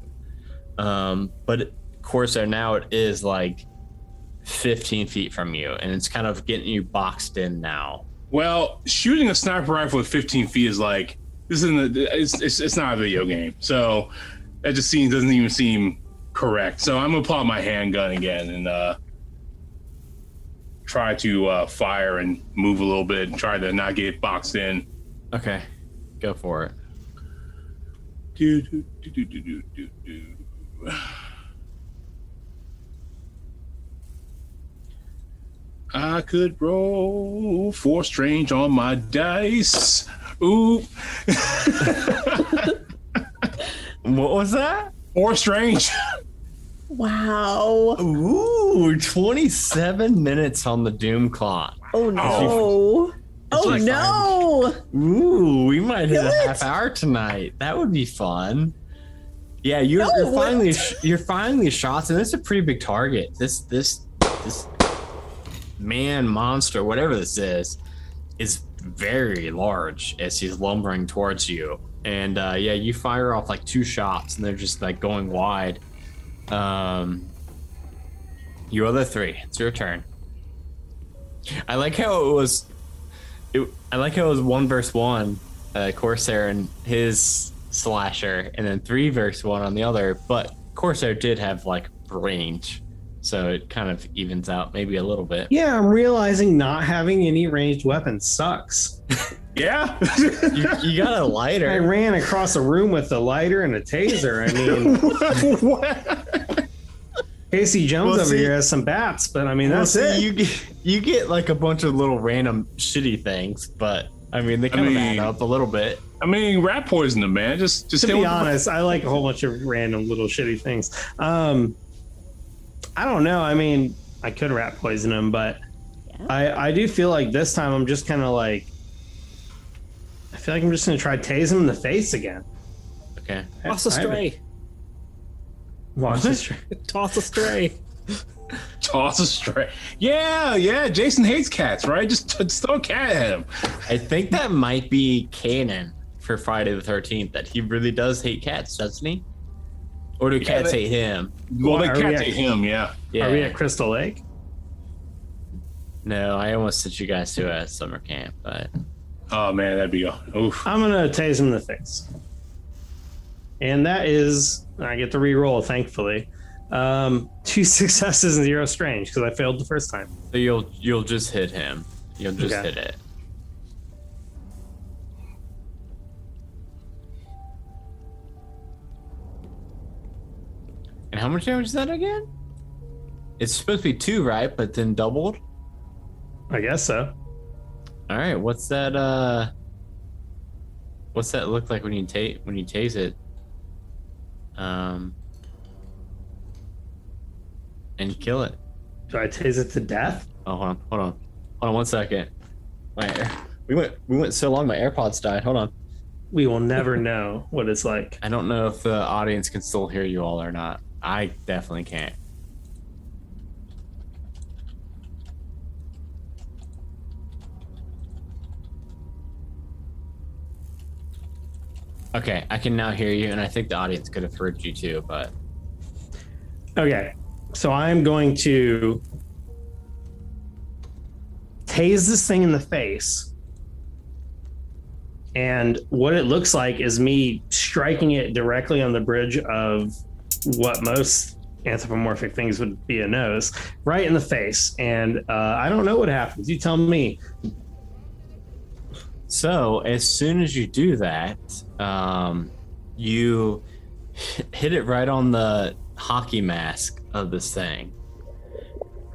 Um. But Corsair now it is like 15 feet from you, and it's kind of getting you boxed in now. Well, shooting a sniper rifle at 15 feet is like this isn't. A, it's, it's it's not a video game, so that just seems doesn't even seem correct. So I'm gonna pull out my handgun again and uh, try to uh, fire and move a little bit and try to not get boxed in. Okay, go for it. Do, do, do, do, do, do, do. I could roll four strange on my dice. Ooh, *laughs* What was that? four strange. Wow. Ooh, 27 minutes on the doom clock. Oh no. Oh like no. Ooh, we might hit a half hour tonight. That would be fun. Yeah, you're, No, you're finally you're finally shots, and this is a pretty big target. This this this man monster, whatever this is, is very large as he's lumbering towards you. And uh, yeah, you fire off like two shots, and they're just like going wide. Um, your the three, it's your turn. I like how it was. It, I like how it was one verse one, uh, Corsair and his slasher, and then three verse one on the other. But Corsair did have like range, so it kind of evens out maybe a little bit. Yeah, I'm realizing not having any ranged weapons sucks. *laughs* yeah. You, you got a lighter. I ran across a room with a lighter and a taser. I mean, *laughs* *laughs* what? Casey Jones Well, over see- here has some bats, but I mean, Well, that's see, it. You get you get like a bunch of little random shitty things, but I mean they kind of mean- add up a little bit. I mean, rat poison them, man. Just just to be honest, I like a whole bunch of random little shitty things. Um, I don't know. I mean, I could rat poison him, but Yeah. I I do feel like this time I'm just kind of like. I feel like I'm just gonna try tase him in the face again. Okay. Toss a I haven't- stray. Toss a stray. toss a stray. Yeah, yeah. Jason hates cats, right? Just, just throw a cat at him. I think that might be canon for Friday the Thirteenth. That he really does hate cats, doesn't he? Or do cats they- hate him? Well, the Are we cat at- ate him. Yeah. Yeah. Are we at Crystal Lake? no, I almost sent you guys to a summer camp, but Oh man, that'd be a oof. I'm gonna tase him in the face, and that is I get to re-roll. Thankfully, um, two *laughs* successes and zero strange because I failed the first time. so you'll you'll just hit him. You'll just Okay. hit it. And how much damage is that again? It's supposed to be two, right? But then doubled. I guess so. All right, what's that? Uh, what's that look like when you take when you tase it? Um, and kill it. Do I tase it to death? Oh, hold on, hold on, hold on one second. My air, we went we went so long, my AirPods died. Hold on. We will never know what it's like. I don't know if the audience can still hear you all or not. I definitely can't. Okay, I can now hear you, and I think the audience could have heard you too, but Okay, so I'm going to tase this thing in the face. And what it looks like is me striking it directly on the bridge of what most anthropomorphic things would be a nose, right in the face. And uh, I don't know what happens. You tell me. So as soon as you do that, um, you hit it right on the hockey mask of this thing,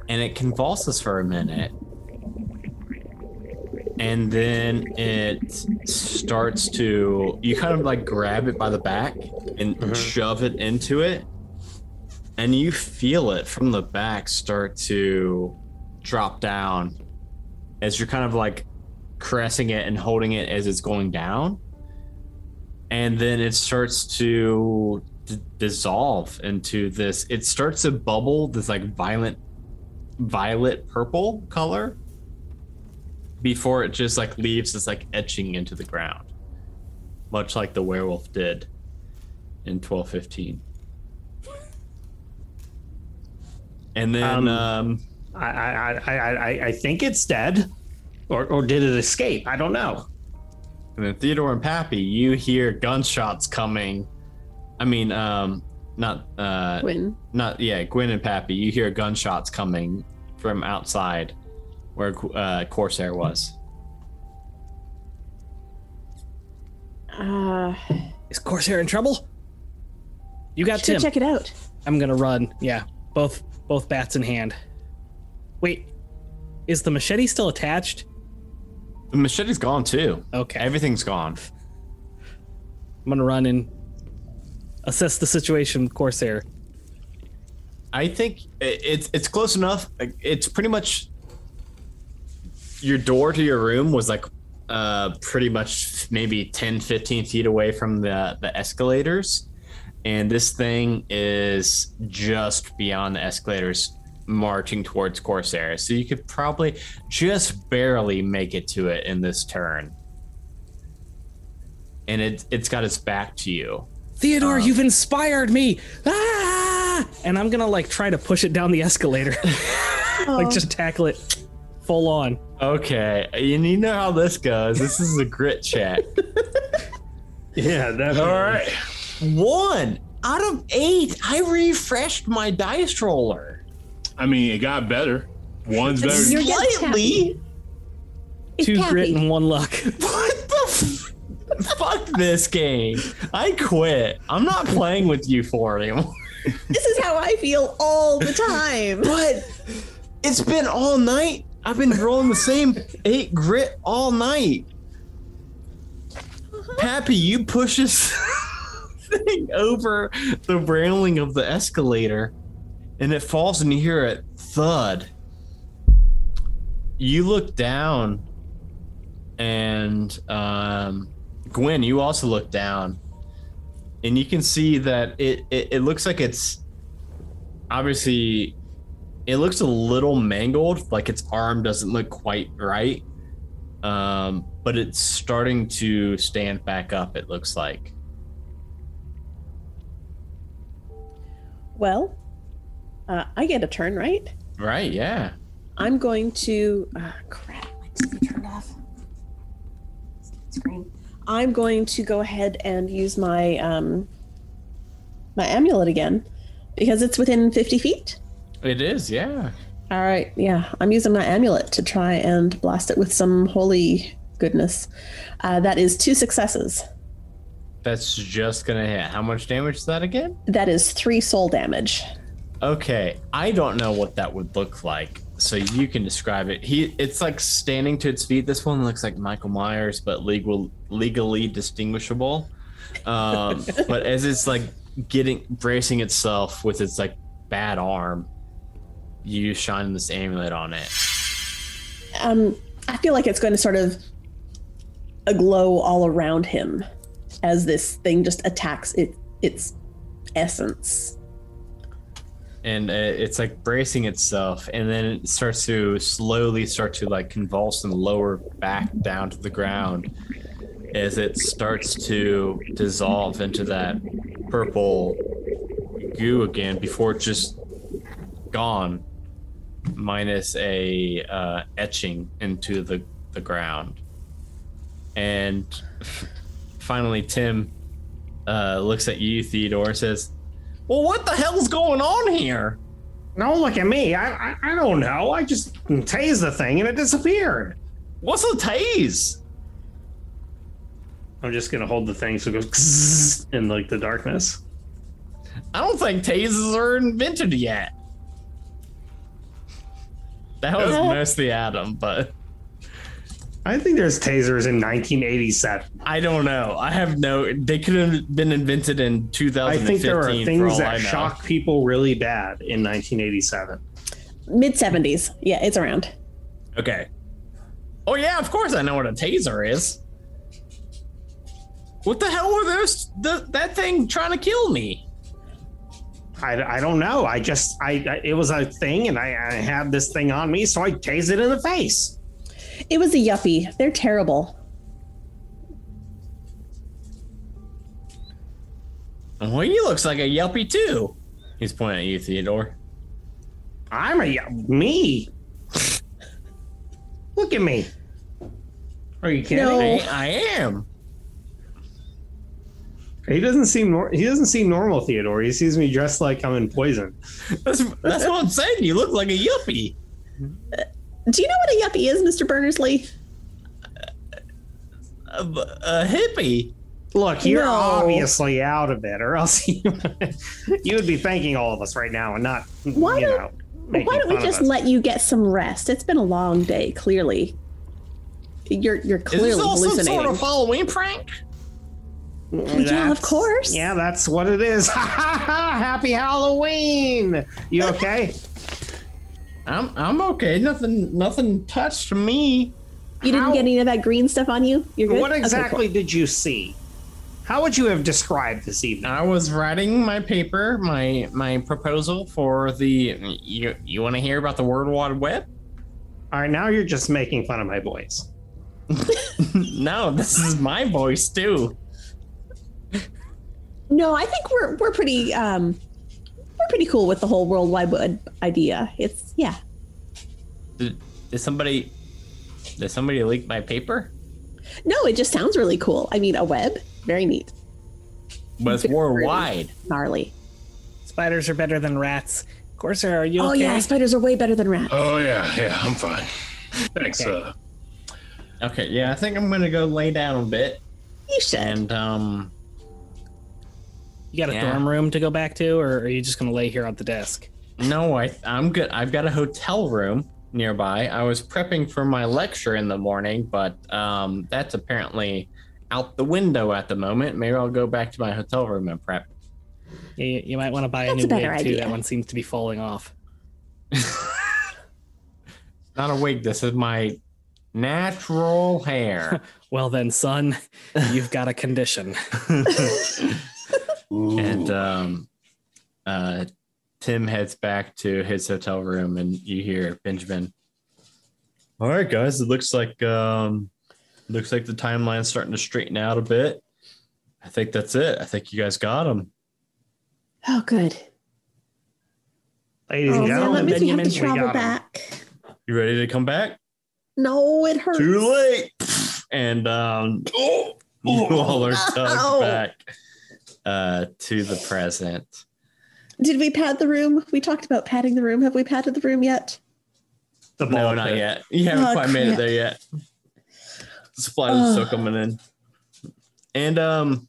and it convulses for a minute, and then it starts to. You kind of like grab it by the back and Mhm. shove it into it, and you feel it from the back start to drop down as you're kind of like caressing it and holding it as it's going down. And then it starts to d- dissolve into this. It starts to bubble, this like violent violet purple color before it just like leaves this like etching into the ground, much like the werewolf did in 1215. And then Um, um, I, I, I, I, I think it's dead, or, or did it escape? I don't know. And then Theodore and Pappy, you hear gunshots coming. I mean, um, not uh, Gwyn. not yeah, Gwen and Pappy. You hear gunshots coming from outside where uh, Corsair was. Uh, Is Corsair in trouble? You got should Tim. check it out. I'm gonna run. Yeah, both both bats in hand. Wait, is the machete still attached? The machete's gone too. Okay, Everything's gone. I'm gonna run and assess the situation with Corsair. I think it's it's close enough. It's pretty much your door to your room was like uh pretty much maybe 10 15 feet away from the the escalators and this thing is just beyond the escalators marching towards corsair so you could probably just barely make it to it in this turn and it it's got its back to you Theodore, you've inspired me. Ah! And I'm gonna like try to push it down the escalator, *laughs* like just tackle it full on. Okay, and you know how this goes. This is a grit check. *laughs* Yeah, that's All right, one out of eight. I refreshed my dice roller I mean, it got better. One's better. It's- You're getting slightly. It's Two grit and one luck. *laughs* What the? F- Fuck this game. I quit. I'm not playing with you for anymore. *laughs* This is how I feel all the time. *laughs* But it's been all night. I've been rolling the same eight grit all night. Pappy, you push this *laughs* thing over the railing of the escalator and it falls and you hear it thud. You look down and um, Gwen, you also look down and you can see that it, it, it looks like it's obviously it looks a little mangled like its arm doesn't look quite right um but it's starting to stand back up it looks like Well, uh, I get a turn, right? right yeah I'm going to. Uh, crap, my TV turned off. Screen. I'm going to go ahead and use my um, my amulet again because it's within 50 feet. it is yeah All right, yeah, I'm using my amulet to try and blast it with some holy goodness. Uh, that is two successes. that's just gonna hit how much damage is that again That is three soul damage. okay i don't know what that would look like so you can describe it. He it's like standing to its feet. This one looks like michael myers but legal legally distinguishable. Um *laughs* but as it's like getting bracing itself with its like bad arm you shine this amulet on it. Um, I feel like it's going to sort of a glow all around him as this thing just attacks it, its essence. And uh, it's like bracing itself and then it starts to slowly start to like convulse and lower back down to the ground as it starts to dissolve into that purple goo again before it's just gone minus a uh, etching into the, the ground. And finally tim uh, looks at you theodore and says well, what the hell's going on here? Don't look at me. I, I I don't know. I just tased the thing and it disappeared. What's a tase? I'm just gonna hold the thing so it goes *laughs* in like the darkness. I don't think tases are invented yet. That was mostly Adam, but I think there's tasers in 1987. I don't know. I have no. They could have been invented in 2015. I think there are things that shock people really bad in 1987. Mid 70s. Yeah, it's around. Okay. Oh yeah, of course I know what a taser is. What the hell were those? The, that thing trying to kill me? I, I don't know. I just I, I it was a thing, and I, I had this thing on me, so I tased it in the face. It was a yuppie. They're terrible. Well, he looks like a yelpy too. He's pointing at you, Theodore. I'm a y- me. Look at me. Are you kidding? No. I, I am. He doesn't seem nor- he doesn't seem normal, Theodore. He sees me dressed like I'm in poison. That's, that's what I'm saying. You look like a yuppie. Uh, Do you know what a yuppie is, Mr. Berners-Lee? A, a hippie. Look, you're No. obviously out of it, or else *laughs* you, you would be thanking all of us right now and not, Why you don't- know, Why don't we fun of just us. let you get some rest? It's been a long day, clearly. You're you're clearly Is clearly this all some hallucinating. sort of Halloween prank? yeah, of course. Yeah, that's what it is. *laughs* Happy Halloween! You okay? *laughs* I'm I'm okay. Nothing nothing touched me. You didn't How- get any of that green stuff on you? You're good? what Okay, cool. exactly did you see? How would you have described this evening? I was writing my paper, my my proposal for the. You you want to hear about the World Wide Web? All right, now you're just making fun of my voice. *laughs* no, this is my voice too. No, I think we're we're pretty um we're pretty cool with the whole World Wide Web idea. It's yeah. Did, did somebody did somebody leak my paper? No, it just sounds really cool. I mean, a web, very neat, But it's Very worldwide. gnarly. Spiders are better than rats. Corsair, are you Oh okay? yeah, spiders are way better than rats. Oh yeah, yeah, I'm fine. Thanks. Okay. Uh, Okay, yeah, I think I'm gonna go lay down a bit you should. and um You got a Yeah. dorm room to go back to, or are you just gonna lay here at the desk? no, I I'm good. I've got a hotel room nearby. I was prepping for my lecture in the morning, but um that's apparently out the window at the moment. Maybe I'll go back to my hotel room and prep. You, you might want to buy a new a better wig too. That one seems to be falling off. *laughs* Not a wig. This is my natural hair. *laughs* Well then, son, you've got a condition. *laughs* and um, uh, Tim heads back to his hotel room, and you hear Benjamin. All right, guys. It looks like um, looks like the timeline's starting to straighten out a bit. I think that's it. I think you guys got him. oh, good. Ladies Oh and man, gentlemen, that means we have Benjamin, to we travel got 'em. back. You ready to come back? No, it hurts. Too late. And um, *laughs* you all are tugged Ow. back uh, to the present. Did we pad the room? We talked about padding the room. Have we padded the room yet? the No, not pit. yet. You haven't Oh, quite made it there yet. The supplies are still coming in. And um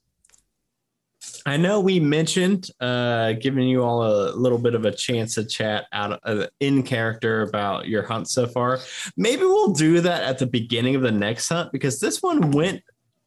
I know we mentioned uh giving you all a little bit of a chance to chat out of, in character about your hunt so far. Maybe we'll do that at the beginning of the next hunt because this one went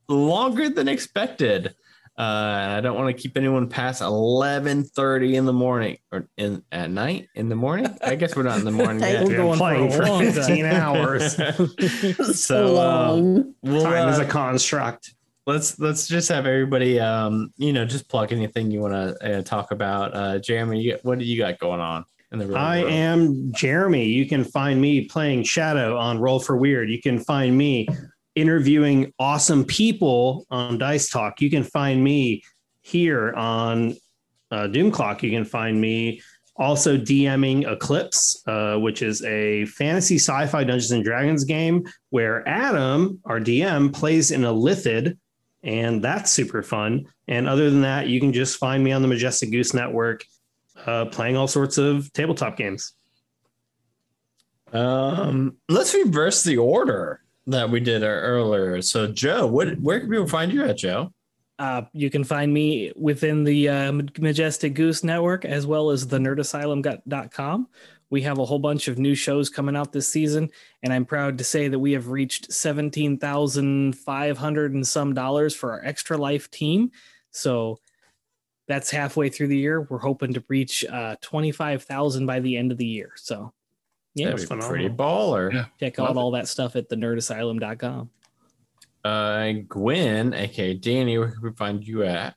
longer than expected. Uh, and I don't want to keep anyone past eleven thirty in the morning or in at night in the morning. I guess we're not in the *laughs* morning yet. We're going for playing a for 15 hours. so *laughs* *laughs* So, uh, long. We'll, Time is uh, a construct. let's let's just have everybody, um, you know, just plug anything you want to uh, talk about. Uh, Jeremy, you, what do you got going on in the real I world? am Jeremy. You can find me playing Shadow on Roll for Weird. You can find me interviewing awesome people on Dice Talk. You can find me here on uh, Doom Clock. You can find me also DMing Eclipse, uh, which is a fantasy sci-fi Dungeons and Dragons game where Adam, our DM, plays an Illithid, and that's super fun. And other than that, you can just find me on the Majestic Goose Network uh, playing all sorts of tabletop games. Um, let's reverse the order that we did earlier. So, Joe, what where can people find you at, Joe? Uh, you can find me within the uh, Majestic Goose Network as well as the nerdasylum.com. We have a whole bunch of new shows coming out this season, and I'm proud to say that we have reached 17,500 and some dollars for our Extra Life team. So that's halfway through the year. We're hoping to reach uh, 25,000 by the end of the year. So yeah, That'd be phenomenal. pretty baller. Yeah. check love out it. all that stuff at the nerdasylum.com. Uh, Gwen, aka Danny, where can we find you at?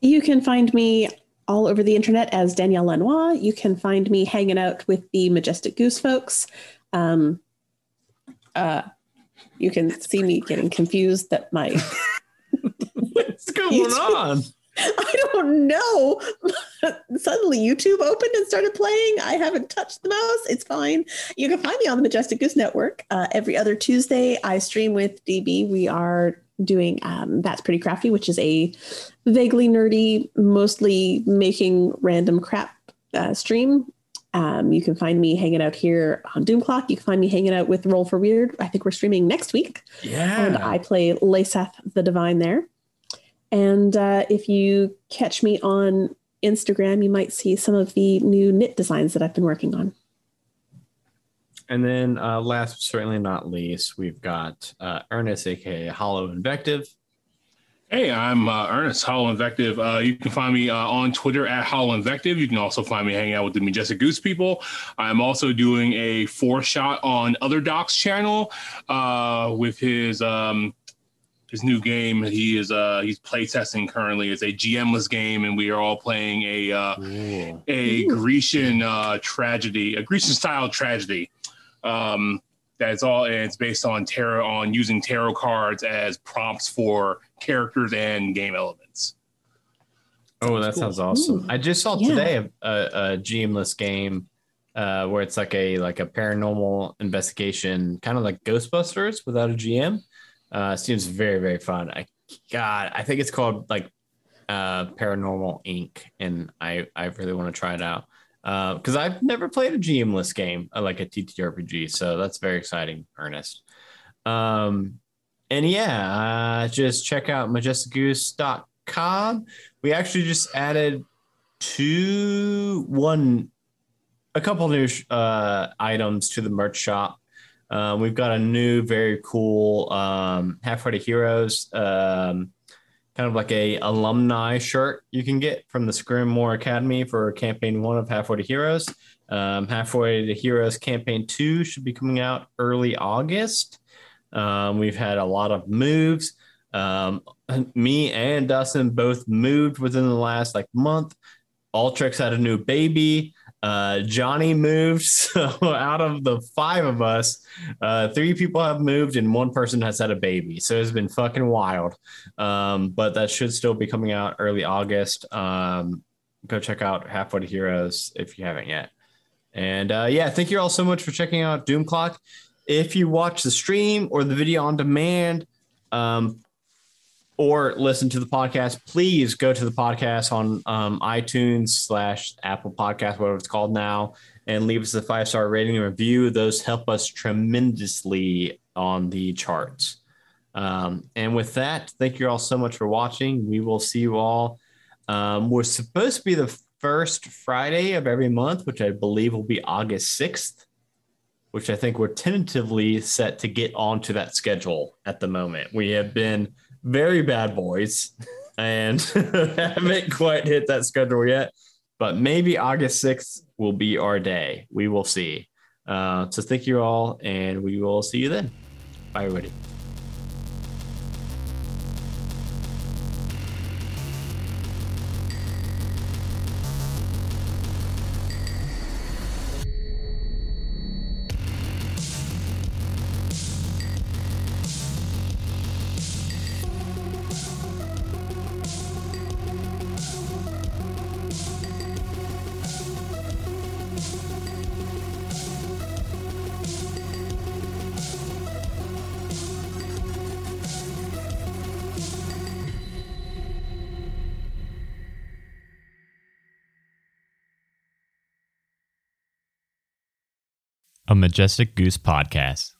You can find me all over the internet as Danielle Lanois. You can find me hanging out with the Majestic Goose folks. Um, uh, you can see me getting confused that my *laughs* What's going YouTube- on? *laughs* I don't know. *laughs* Suddenly YouTube opened and started playing. I haven't touched the mouse. It's fine. You can find me on the Majestic Goose Network. Uh, every other Tuesday, I stream with DB. We are doing um, That's Pretty Crafty, which is a vaguely nerdy, mostly making random crap uh, stream. Um, you can find me hanging out here on Doom Clock. You can find me hanging out with Roll for Weird. I think we're streaming next week Yeah. and I play Laseth the Divine there. And uh, if you catch me on Instagram, you might see some of the new knit designs that I've been working on. And then, uh, last but certainly not least, we've got uh, Ernest, aka Hollow Invective. Hey, I'm uh, Ernest Hollow Invective. Uh, you can find me uh, on Twitter at Hollow Invective. You can also find me hanging out with the Majestic Goose people. I'm also doing a four shot on Other Doc's channel uh, with his um, his new game. He is uh, he's playtesting currently. It's a GMless game, and we are all playing a uh, a Ooh. Grecian uh, tragedy, a Grecian style tragedy. Um, that's all, and it's based on tarot on using tarot cards as prompts for characters and game elements. Oh, that sounds awesome. Ooh. I just saw Yeah. today a, a, a GMless game uh, where it's like a like a paranormal investigation, kind of like Ghostbusters without a GM. Uh, seems very very fun. I God, I think it's called like uh, Paranormal Inc. And I I really want to try it out Uh, because I've never played a GMless game uh, like a TTRPG. So that's very exciting, Ernest. Um, and yeah, uh, just check out majesticgoose.com. We actually just added two, one, a couple new uh, items to the merch shop. Um, we've got a new, very cool um, Halfway to Heroes, um, kind of like a alumni shirt you can get from the Scrimmore Academy for campaign one of Halfway to Heroes. Um, Halfway to Heroes campaign two should be coming out early August. Um, we've had a lot of moves. Um, me and Dustin both moved within the last like month. Ultrix had a new baby. Uh, Johnny moved. *laughs* So out of the five of us, uh, three people have moved and one person has had a baby. So it's been fucking wild. Um, but that should still be coming out early August. Um, go check out Halfway to Heroes if you haven't yet. And uh, yeah, thank you all so much for checking out Doom Clock. If you watch the stream or the video on demand, um, or listen to the podcast, please go to the podcast on um, iTunes slash Apple Podcast, whatever it's called now, and leave us a five star rating and review. Those help us tremendously on the charts. Um, and with that, thank you all so much for watching. We will see you all. Um, we're supposed to be the first Friday of every month, which I believe will be August 6th, which I think we're tentatively set to get onto that schedule at the moment. We have been very bad boys and *laughs* haven't quite hit that schedule yet, but maybe August 6th will be our day. We will see. Uh, so thank you all, and we will see you then. Bye, everybody. A Majestic Goose podcast.